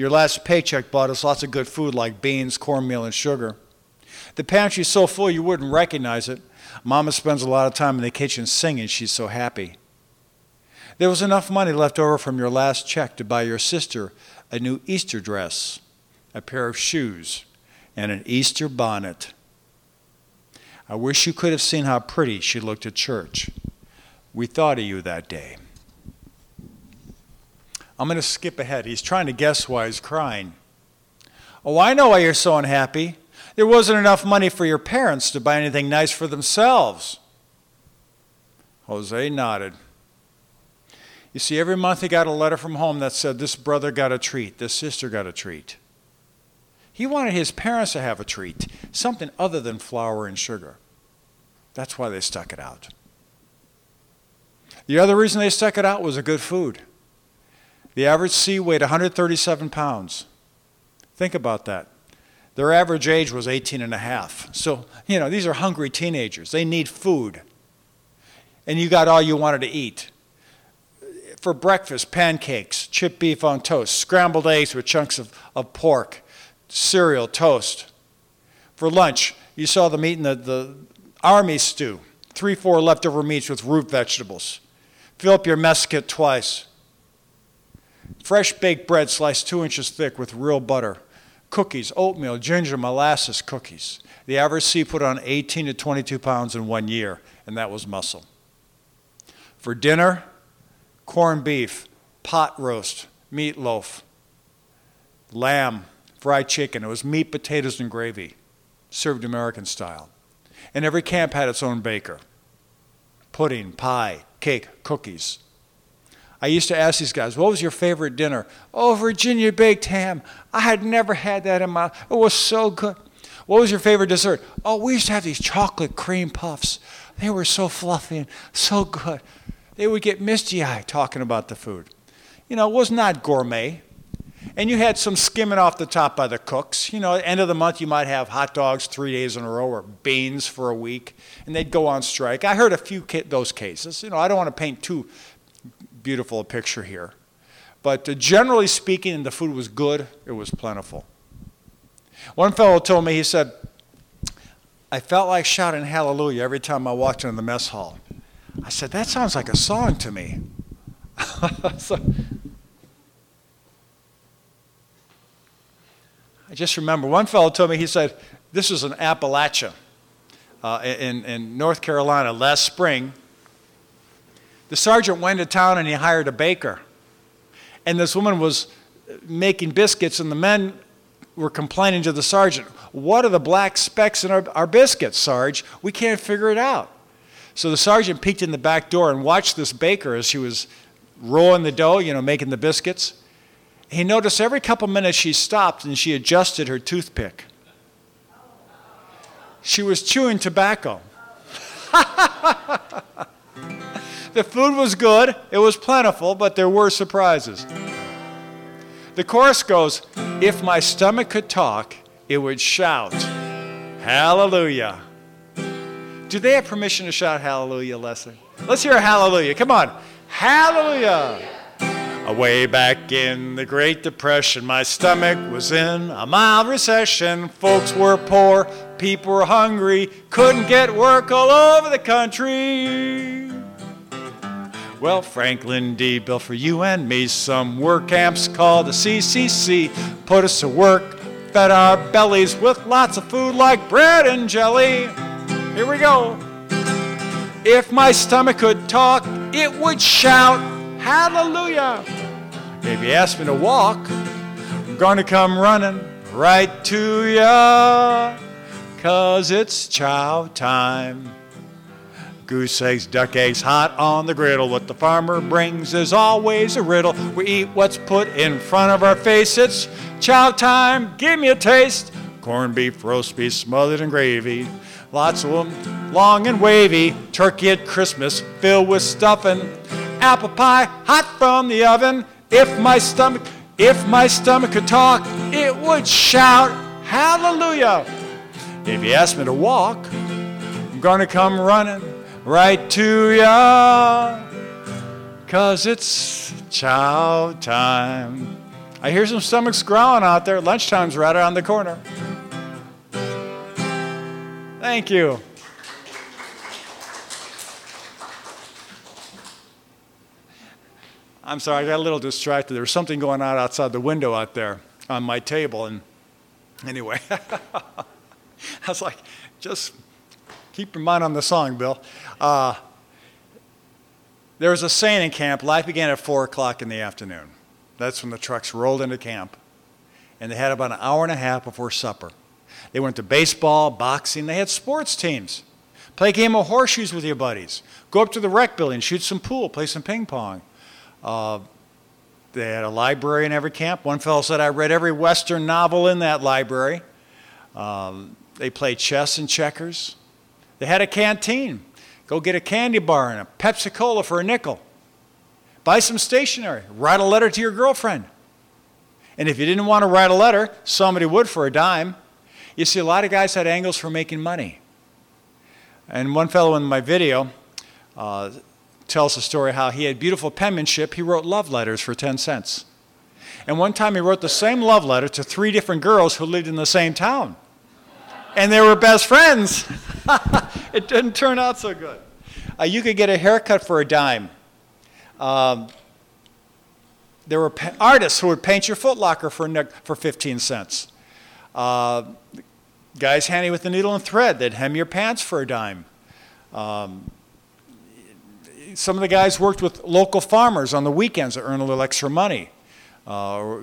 Speaker 2: Your last paycheck bought us lots of good food like beans, cornmeal, and sugar. The pantry's so full you wouldn't recognize it. Mama spends a lot of time in the kitchen singing, she's so happy. There was enough money left over from your last check to buy your sister a new Easter dress, a pair of shoes, and an Easter bonnet. I wish you could have seen how pretty she looked at church. We thought of you that day. I'm going to skip ahead. He's trying to guess why he's crying. Oh, I know why you're so unhappy. There wasn't enough money for your parents to buy anything nice for themselves. Jose nodded. You see, every month he got a letter from home that said, This brother got a treat, this sister got a treat. He wanted his parents to have a treat, something other than flour and sugar. That's why they stuck it out. The other reason they stuck it out was a good food. The average C weighed 137 pounds. Think about that. Their average age was 18 and a half. So, you know, these are hungry teenagers. They need food. And you got all you wanted to eat. For breakfast, pancakes, chipped beef on toast, scrambled eggs with chunks of, of pork, cereal, toast. For lunch, you saw them eating the, the army stew, three, four leftover meats with root vegetables. Fill up your mess kit twice. Fresh baked bread sliced two inches thick with real butter cookies, oatmeal, ginger, molasses cookies. The average C put on 18 to 22 pounds in one year, and that was muscle. For dinner, corned beef, pot roast, meatloaf, lamb, fried chicken. It was meat, potatoes, and gravy, served American style. And every camp had its own baker pudding, pie, cake, cookies. I used to ask these guys, what was your favorite dinner? Oh, Virginia baked ham. I had never had that in my It was so good. What was your favorite dessert? Oh, we used to have these chocolate cream puffs. They were so fluffy and so good. They would get misty eyed talking about the food. You know, it was not gourmet. And you had some skimming off the top by the cooks. You know, end of the month you might have hot dogs three days in a row or beans for a week, and they'd go on strike. I heard a few ca- those cases. You know, I don't want to paint too beautiful a picture here. But uh, generally speaking, the food was good, it was plentiful. One fellow told me, he said, I felt like shouting hallelujah every time I walked into the mess hall. I said, that sounds like a song to me. [LAUGHS] so, I just remember one fellow told me, he said, this was in Appalachia uh, in, in North Carolina last spring. The sergeant went to town and he hired a baker. And this woman was making biscuits, and the men were complaining to the sergeant, What are the black specks in our, our biscuits, Sarge? We can't figure it out. So the sergeant peeked in the back door and watched this baker as she was rolling the dough, you know, making the biscuits. He noticed every couple minutes she stopped and she adjusted her toothpick. She was chewing tobacco. [LAUGHS] The food was good, it was plentiful, but there were surprises. The chorus goes, If my stomach could talk, it would shout, Hallelujah. Do they have permission to shout hallelujah, Leslie? Let's hear a hallelujah. Come on. Hallelujah. Way back in the Great Depression, my stomach was in a mild recession. Folks were poor, people were hungry, couldn't get work all over the country. Well, Franklin D. built for you and me some work camps called the CCC. Put us to work, fed our bellies with lots of food like bread and jelly. Here we go. If my stomach could talk, it would shout, Hallelujah. If you ask me to walk, I'm gonna come running right to ya, cause it's chow time. Goose eggs, duck eggs, hot on the griddle. What the farmer brings is always a riddle. We eat what's put in front of our face. It's chow time, give me a taste. Corned beef, roast beef, smothered in gravy. Lots of them, long and wavy. Turkey at Christmas, filled with stuffing. Apple pie, hot from the oven. If my stomach, if my stomach could talk, it would shout, Hallelujah. If you ask me to walk, I'm gonna come running right to ya, cause it's chow time. I hear some stomachs growling out there. Lunchtime's right around the corner. Thank you. I'm sorry, I got a little distracted. There was something going on outside the window out there on my table, and anyway, [LAUGHS] I was like, just keep your mind on the song, Bill. Uh, there was a saying in camp life began at 4 o'clock in the afternoon. That's when the trucks rolled into camp. And they had about an hour and a half before supper. They went to baseball, boxing, they had sports teams. Play a game of horseshoes with your buddies. Go up to the rec building, shoot some pool, play some ping pong. Uh, they had a library in every camp. One fellow said, I read every Western novel in that library. Um, they played chess and checkers. They had a canteen. Go get a candy bar and a Pepsi Cola for a nickel. Buy some stationery. Write a letter to your girlfriend. And if you didn't want to write a letter, somebody would for a dime. You see, a lot of guys had angles for making money. And one fellow in my video uh, tells the story how he had beautiful penmanship. He wrote love letters for 10 cents. And one time he wrote the same love letter to three different girls who lived in the same town. And they were best friends. [LAUGHS] it didn't turn out so good. Uh, you could get a haircut for a dime. Um, there were pa- artists who would paint your footlocker for, ne- for 15 cents. Uh, guys handy with the needle and thread, they'd hem your pants for a dime. Um, some of the guys worked with local farmers on the weekends to earn a little extra money. Uh,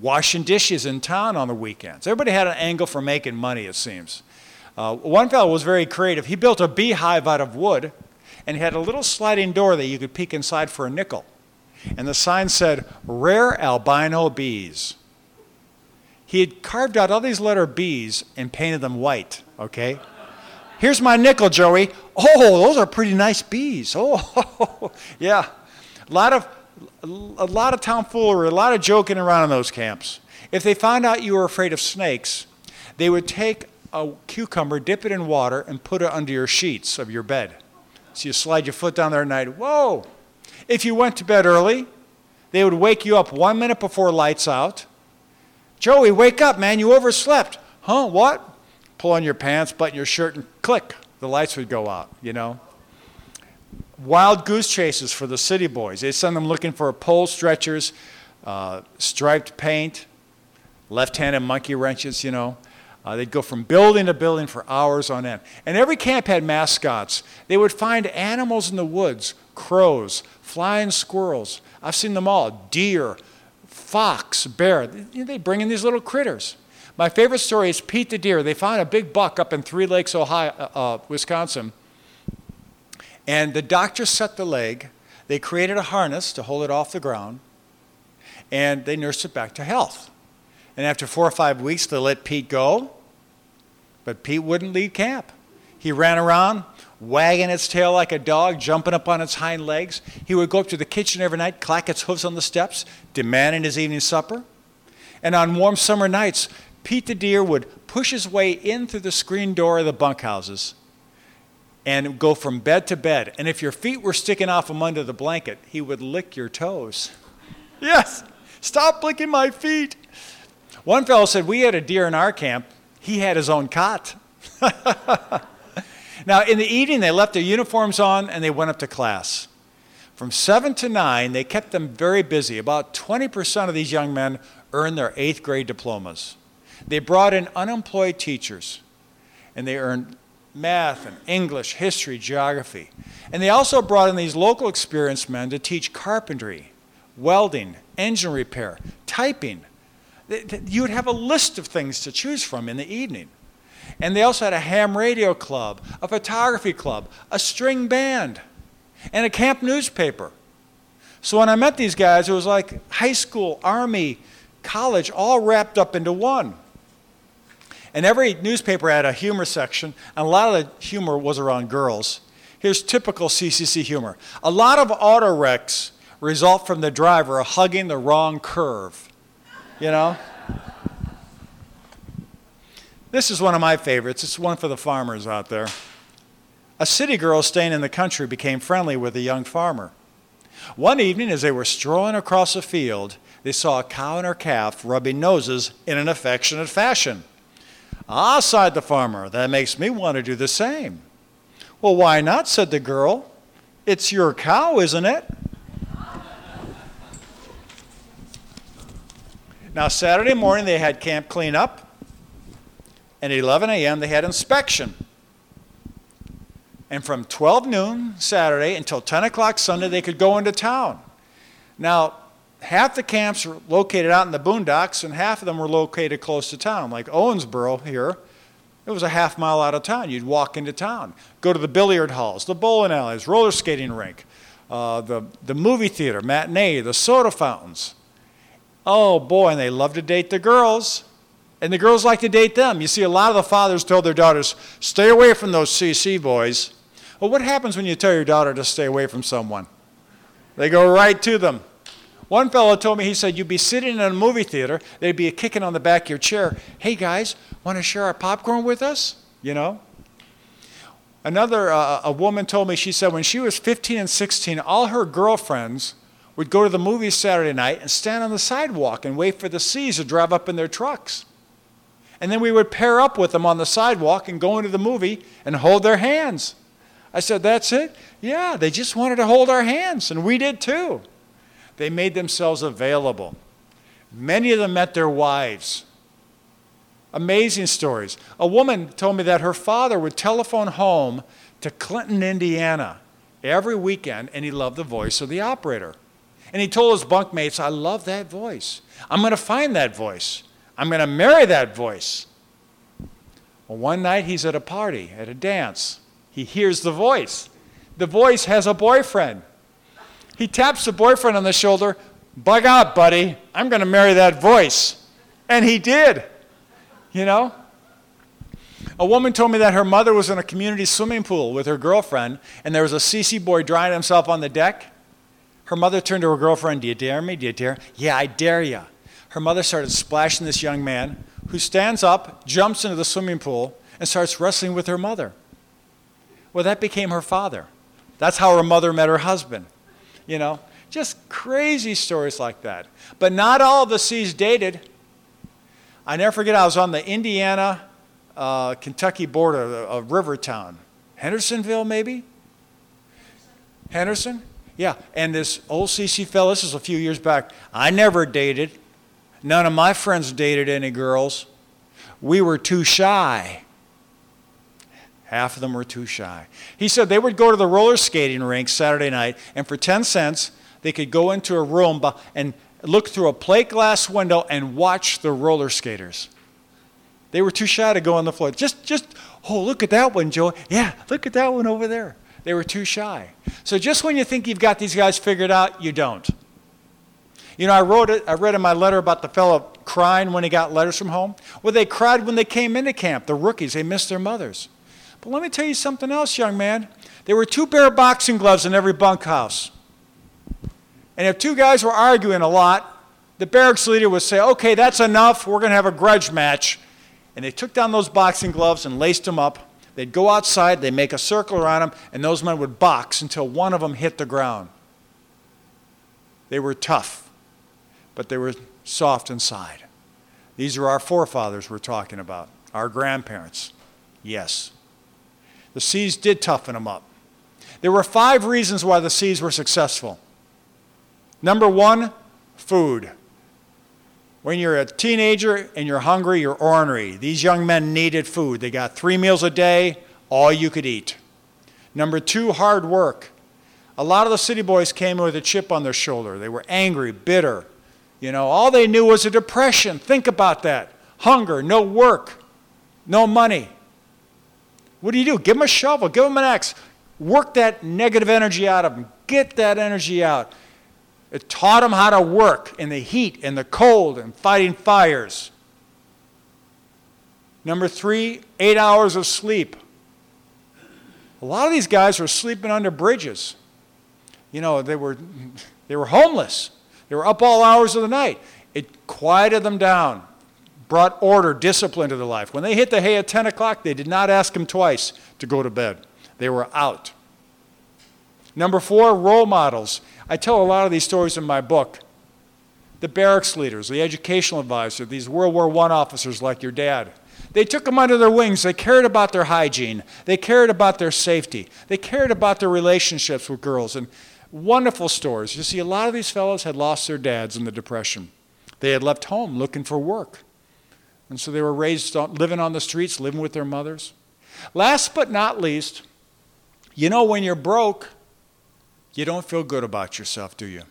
Speaker 2: washing dishes in town on the weekends. Everybody had an angle for making money, it seems. Uh, one fellow was very creative. He built a beehive out of wood and he had a little sliding door that you could peek inside for a nickel. And the sign said, Rare Albino Bees. He had carved out all these letter B's and painted them white, okay? Here's my nickel, Joey. Oh, those are pretty nice bees. Oh, [LAUGHS] yeah. A lot of a lot of tomfoolery, a lot of joking around in those camps. If they found out you were afraid of snakes, they would take a cucumber, dip it in water, and put it under your sheets of your bed. So you slide your foot down there at night. Whoa! If you went to bed early, they would wake you up one minute before lights out. Joey, wake up, man, you overslept. Huh, what? Pull on your pants, button your shirt, and click, the lights would go out, you know wild goose chases for the city boys. They send them looking for pole stretchers, uh, striped paint, left handed monkey wrenches, you know. Uh, they'd go from building to building for hours on end. And every camp had mascots. They would find animals in the woods crows, flying squirrels. I've seen them all deer, fox, bear. They bring in these little critters. My favorite story is Pete the deer. They found a big buck up in Three Lakes, Ohio, uh, uh Wisconsin and the doctor set the leg. They created a harness to hold it off the ground, and they nursed it back to health. And after four or five weeks, they let Pete go, but Pete wouldn't leave camp. He ran around, wagging its tail like a dog, jumping up on its hind legs. He would go up to the kitchen every night, clack its hooves on the steps, demanding his evening supper. And on warm summer nights, Pete the deer would push his way in through the screen door of the bunkhouses and go from bed to bed. And if your feet were sticking off from under the blanket, he would lick your toes. Yes, stop licking my feet. One fellow said, We had a deer in our camp. He had his own cot. [LAUGHS] now, in the evening, they left their uniforms on and they went up to class. From 7 to 9, they kept them very busy. About 20% of these young men earned their eighth grade diplomas. They brought in unemployed teachers, and they earned math and English, history, geography. And they also brought in these local experienced men to teach carpentry, welding, engine repair, typing. You would have a list of things to choose from in the evening. And they also had a ham radio club, a photography club, a string band, and a camp newspaper. So when I met these guys, it was like high school, army, college, all wrapped up into one. And every newspaper had a humor section, and a lot of the humor was around girls. Here's typical CCC humor a lot of auto wrecks result from the driver hugging the wrong curve. You know? This is one of my favorites. It's one for the farmers out there. A city girl staying in the country became friendly with a young farmer. One evening, as they were strolling across a field, they saw a cow and her calf rubbing noses in an affectionate fashion. Ah, sighed the farmer, that makes me want to do the same. Well, why not? said the girl. It's your cow, isn't it? Now, Saturday morning they had camp cleanup, and at 11 a.m. they had inspection. And from 12 noon Saturday until 10 o'clock Sunday, they could go into town. Now, half the camps were located out in the boondocks, and half of them were located close to town, like Owensboro here. It was a half mile out of town. You'd walk into town, go to the billiard halls, the bowling alleys, roller skating rink, uh, the, the movie theater, matinee, the soda fountains. Oh boy, and they love to date the girls. And the girls like to date them. You see, a lot of the fathers told their daughters, stay away from those CC boys. Well, what happens when you tell your daughter to stay away from someone? They go right to them. One fellow told me, he said, You'd be sitting in a movie theater, they'd be kicking on the back of your chair. Hey guys, want to share our popcorn with us? You know? Another, uh, a woman told me, she said, when she was 15 and 16, all her girlfriends would go to the movies Saturday night and stand on the sidewalk and wait for the C's to drive up in their trucks. And then we would pair up with them on the sidewalk and go into the movie and hold their hands. I said, That's it? Yeah, they just wanted to hold our hands, and we did too. They made themselves available. Many of them met their wives. Amazing stories. A woman told me that her father would telephone home to Clinton, Indiana every weekend, and he loved the voice of the operator. And he told his bunkmates, I love that voice. I'm going to find that voice. I'm going to marry that voice. Well, one night he's at a party, at a dance. He hears the voice. The voice has a boyfriend. He taps the boyfriend on the shoulder. Bug out, buddy. I'm going to marry that voice. And he did. You know? A woman told me that her mother was in a community swimming pool with her girlfriend, and there was a CC boy drying himself on the deck. Her mother turned to her girlfriend, Do you dare me? Do you dare? Yeah, I dare you. Her mother started splashing this young man, who stands up, jumps into the swimming pool, and starts wrestling with her mother. Well, that became her father. That's how her mother met her husband. You know, just crazy stories like that. But not all the C's dated. I never forget, I was on the Indiana uh, Kentucky border of Rivertown. Hendersonville, maybe? Henderson? Yeah, and this old CC fellow, this was a few years back. I never dated. None of my friends dated any girls. We were too shy. Half of them were too shy. He said they would go to the roller skating rink Saturday night, and for 10 cents, they could go into a room and look through a plate glass window and watch the roller skaters. They were too shy to go on the floor. Just, just, oh, look at that one, Joe. Yeah, look at that one over there. They were too shy. So just when you think you've got these guys figured out, you don't. You know, I wrote it, I read in my letter about the fellow crying when he got letters from home. Well, they cried when they came into camp, the rookies, they missed their mothers. But let me tell you something else, young man. There were two pair of boxing gloves in every bunkhouse. And if two guys were arguing a lot, the barracks leader would say, okay, that's enough, we're going to have a grudge match. And they took down those boxing gloves and laced them up. They'd go outside, they'd make a circle around them, and those men would box until one of them hit the ground. They were tough, but they were soft inside. These are our forefathers we're talking about, our grandparents. Yes. The C's did toughen them up. There were five reasons why the C's were successful. Number one, food. When you're a teenager and you're hungry, you're ornery. These young men needed food. They got three meals a day, all you could eat. Number two, hard work. A lot of the city boys came with a chip on their shoulder. They were angry, bitter. You know, all they knew was a depression. Think about that. Hunger, no work, no money. What do you do? Give them a shovel, give them an axe. Work that negative energy out of them. Get that energy out. It taught them how to work in the heat and the cold and fighting fires. Number three, eight hours of sleep. A lot of these guys were sleeping under bridges. You know, they were, [LAUGHS] they were homeless. They were up all hours of the night. It quieted them down brought order, discipline to their life. When they hit the hay at 10 o'clock, they did not ask him twice to go to bed. They were out. Number four, role models. I tell a lot of these stories in my book. The barracks leaders, the educational advisor, these World War I officers like your dad. They took them under their wings. They cared about their hygiene. They cared about their safety. They cared about their relationships with girls. And wonderful stories. You see, a lot of these fellows had lost their dads in the Depression. They had left home looking for work. And so they were raised living on the streets, living with their mothers. Last but not least, you know, when you're broke, you don't feel good about yourself, do you?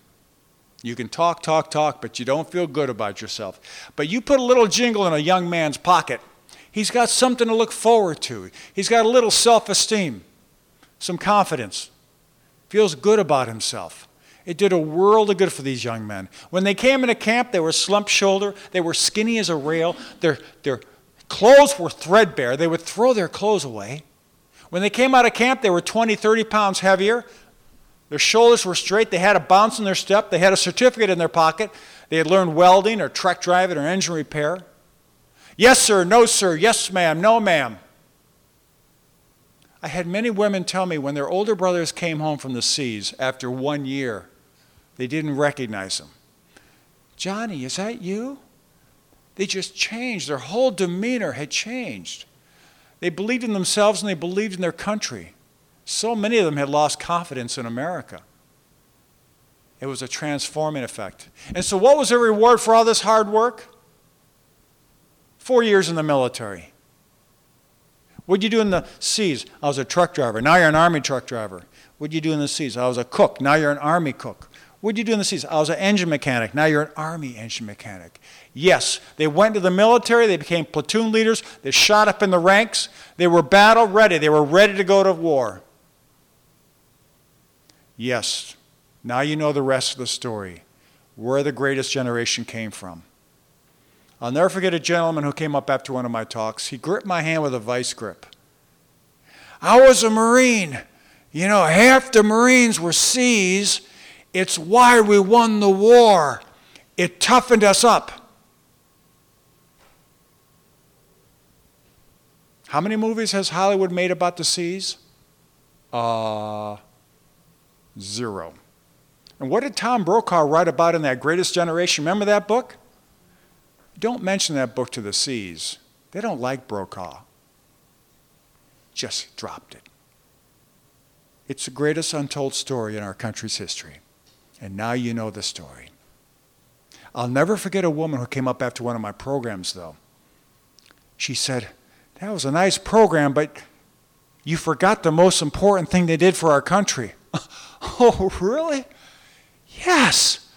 Speaker 2: You can talk, talk, talk, but you don't feel good about yourself. But you put a little jingle in a young man's pocket, he's got something to look forward to. He's got a little self esteem, some confidence, feels good about himself. It did a world of good for these young men. When they came into camp, they were slump shoulder, they were skinny as a rail, their, their clothes were threadbare. They would throw their clothes away. When they came out of camp, they were 20, 30 pounds heavier. Their shoulders were straight. They had a bounce in their step. They had a certificate in their pocket. They had learned welding or truck driving or engine repair. Yes, sir. No, sir. Yes, ma'am. No, ma'am. I had many women tell me when their older brothers came home from the C's after one year, they didn't recognize them. Johnny, is that you? They just changed. Their whole demeanor had changed. They believed in themselves and they believed in their country. So many of them had lost confidence in America. It was a transforming effect. And so, what was the reward for all this hard work? Four years in the military. What'd you do in the Cs? I was a truck driver. Now you're an army truck driver. What'd you do in the Cs? I was a cook. Now you're an army cook. What'd you do in the Cs? I was an engine mechanic. Now you're an army engine mechanic. Yes, they went to the military. They became platoon leaders. They shot up in the ranks. They were battle ready. They were ready to go to war. Yes, now you know the rest of the story, where the greatest generation came from. I'll never forget a gentleman who came up after one of my talks. He gripped my hand with a vice grip. I was a Marine. You know, half the Marines were C's. It's why we won the war. It toughened us up. How many movies has Hollywood made about the Cs? Uh, zero. And what did Tom Brokaw write about in that Greatest Generation? Remember that book? Don't mention that book to the Cs. They don't like Brokaw. Just dropped it. It's the greatest untold story in our country's history. And now you know the story. I'll never forget a woman who came up after one of my programs, though. She said, That was a nice program, but you forgot the most important thing they did for our country. [LAUGHS] oh, really? Yes.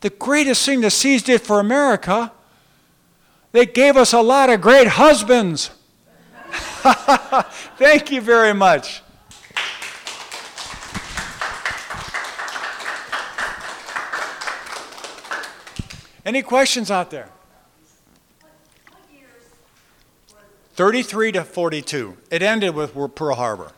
Speaker 2: The greatest thing the Cs did for America, they gave us a lot of great husbands. [LAUGHS] Thank you very much. Any questions out there? 33 to 42. It ended with Pearl Harbor.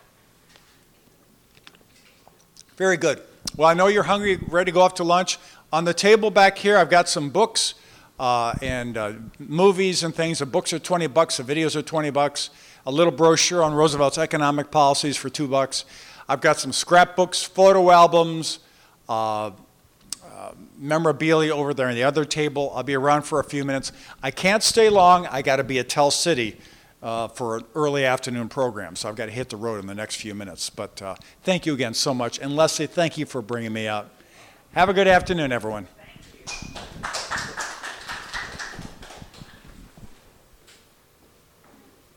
Speaker 2: Very good. Well, I know you're hungry, ready to go off to lunch. On the table back here, I've got some books uh, and uh, movies and things. The books are 20 bucks, the videos are 20 bucks. A little brochure on Roosevelt's economic policies for two bucks. I've got some scrapbooks, photo albums, uh, memorabilia over there on the other table. I'll be around for a few minutes. I can't stay long. I got to be at Tell City uh, for an early afternoon program, so I've got to hit the road in the next few minutes. But uh, thank you again so much. And Leslie, thank you for bringing me out. Have a good afternoon, everyone.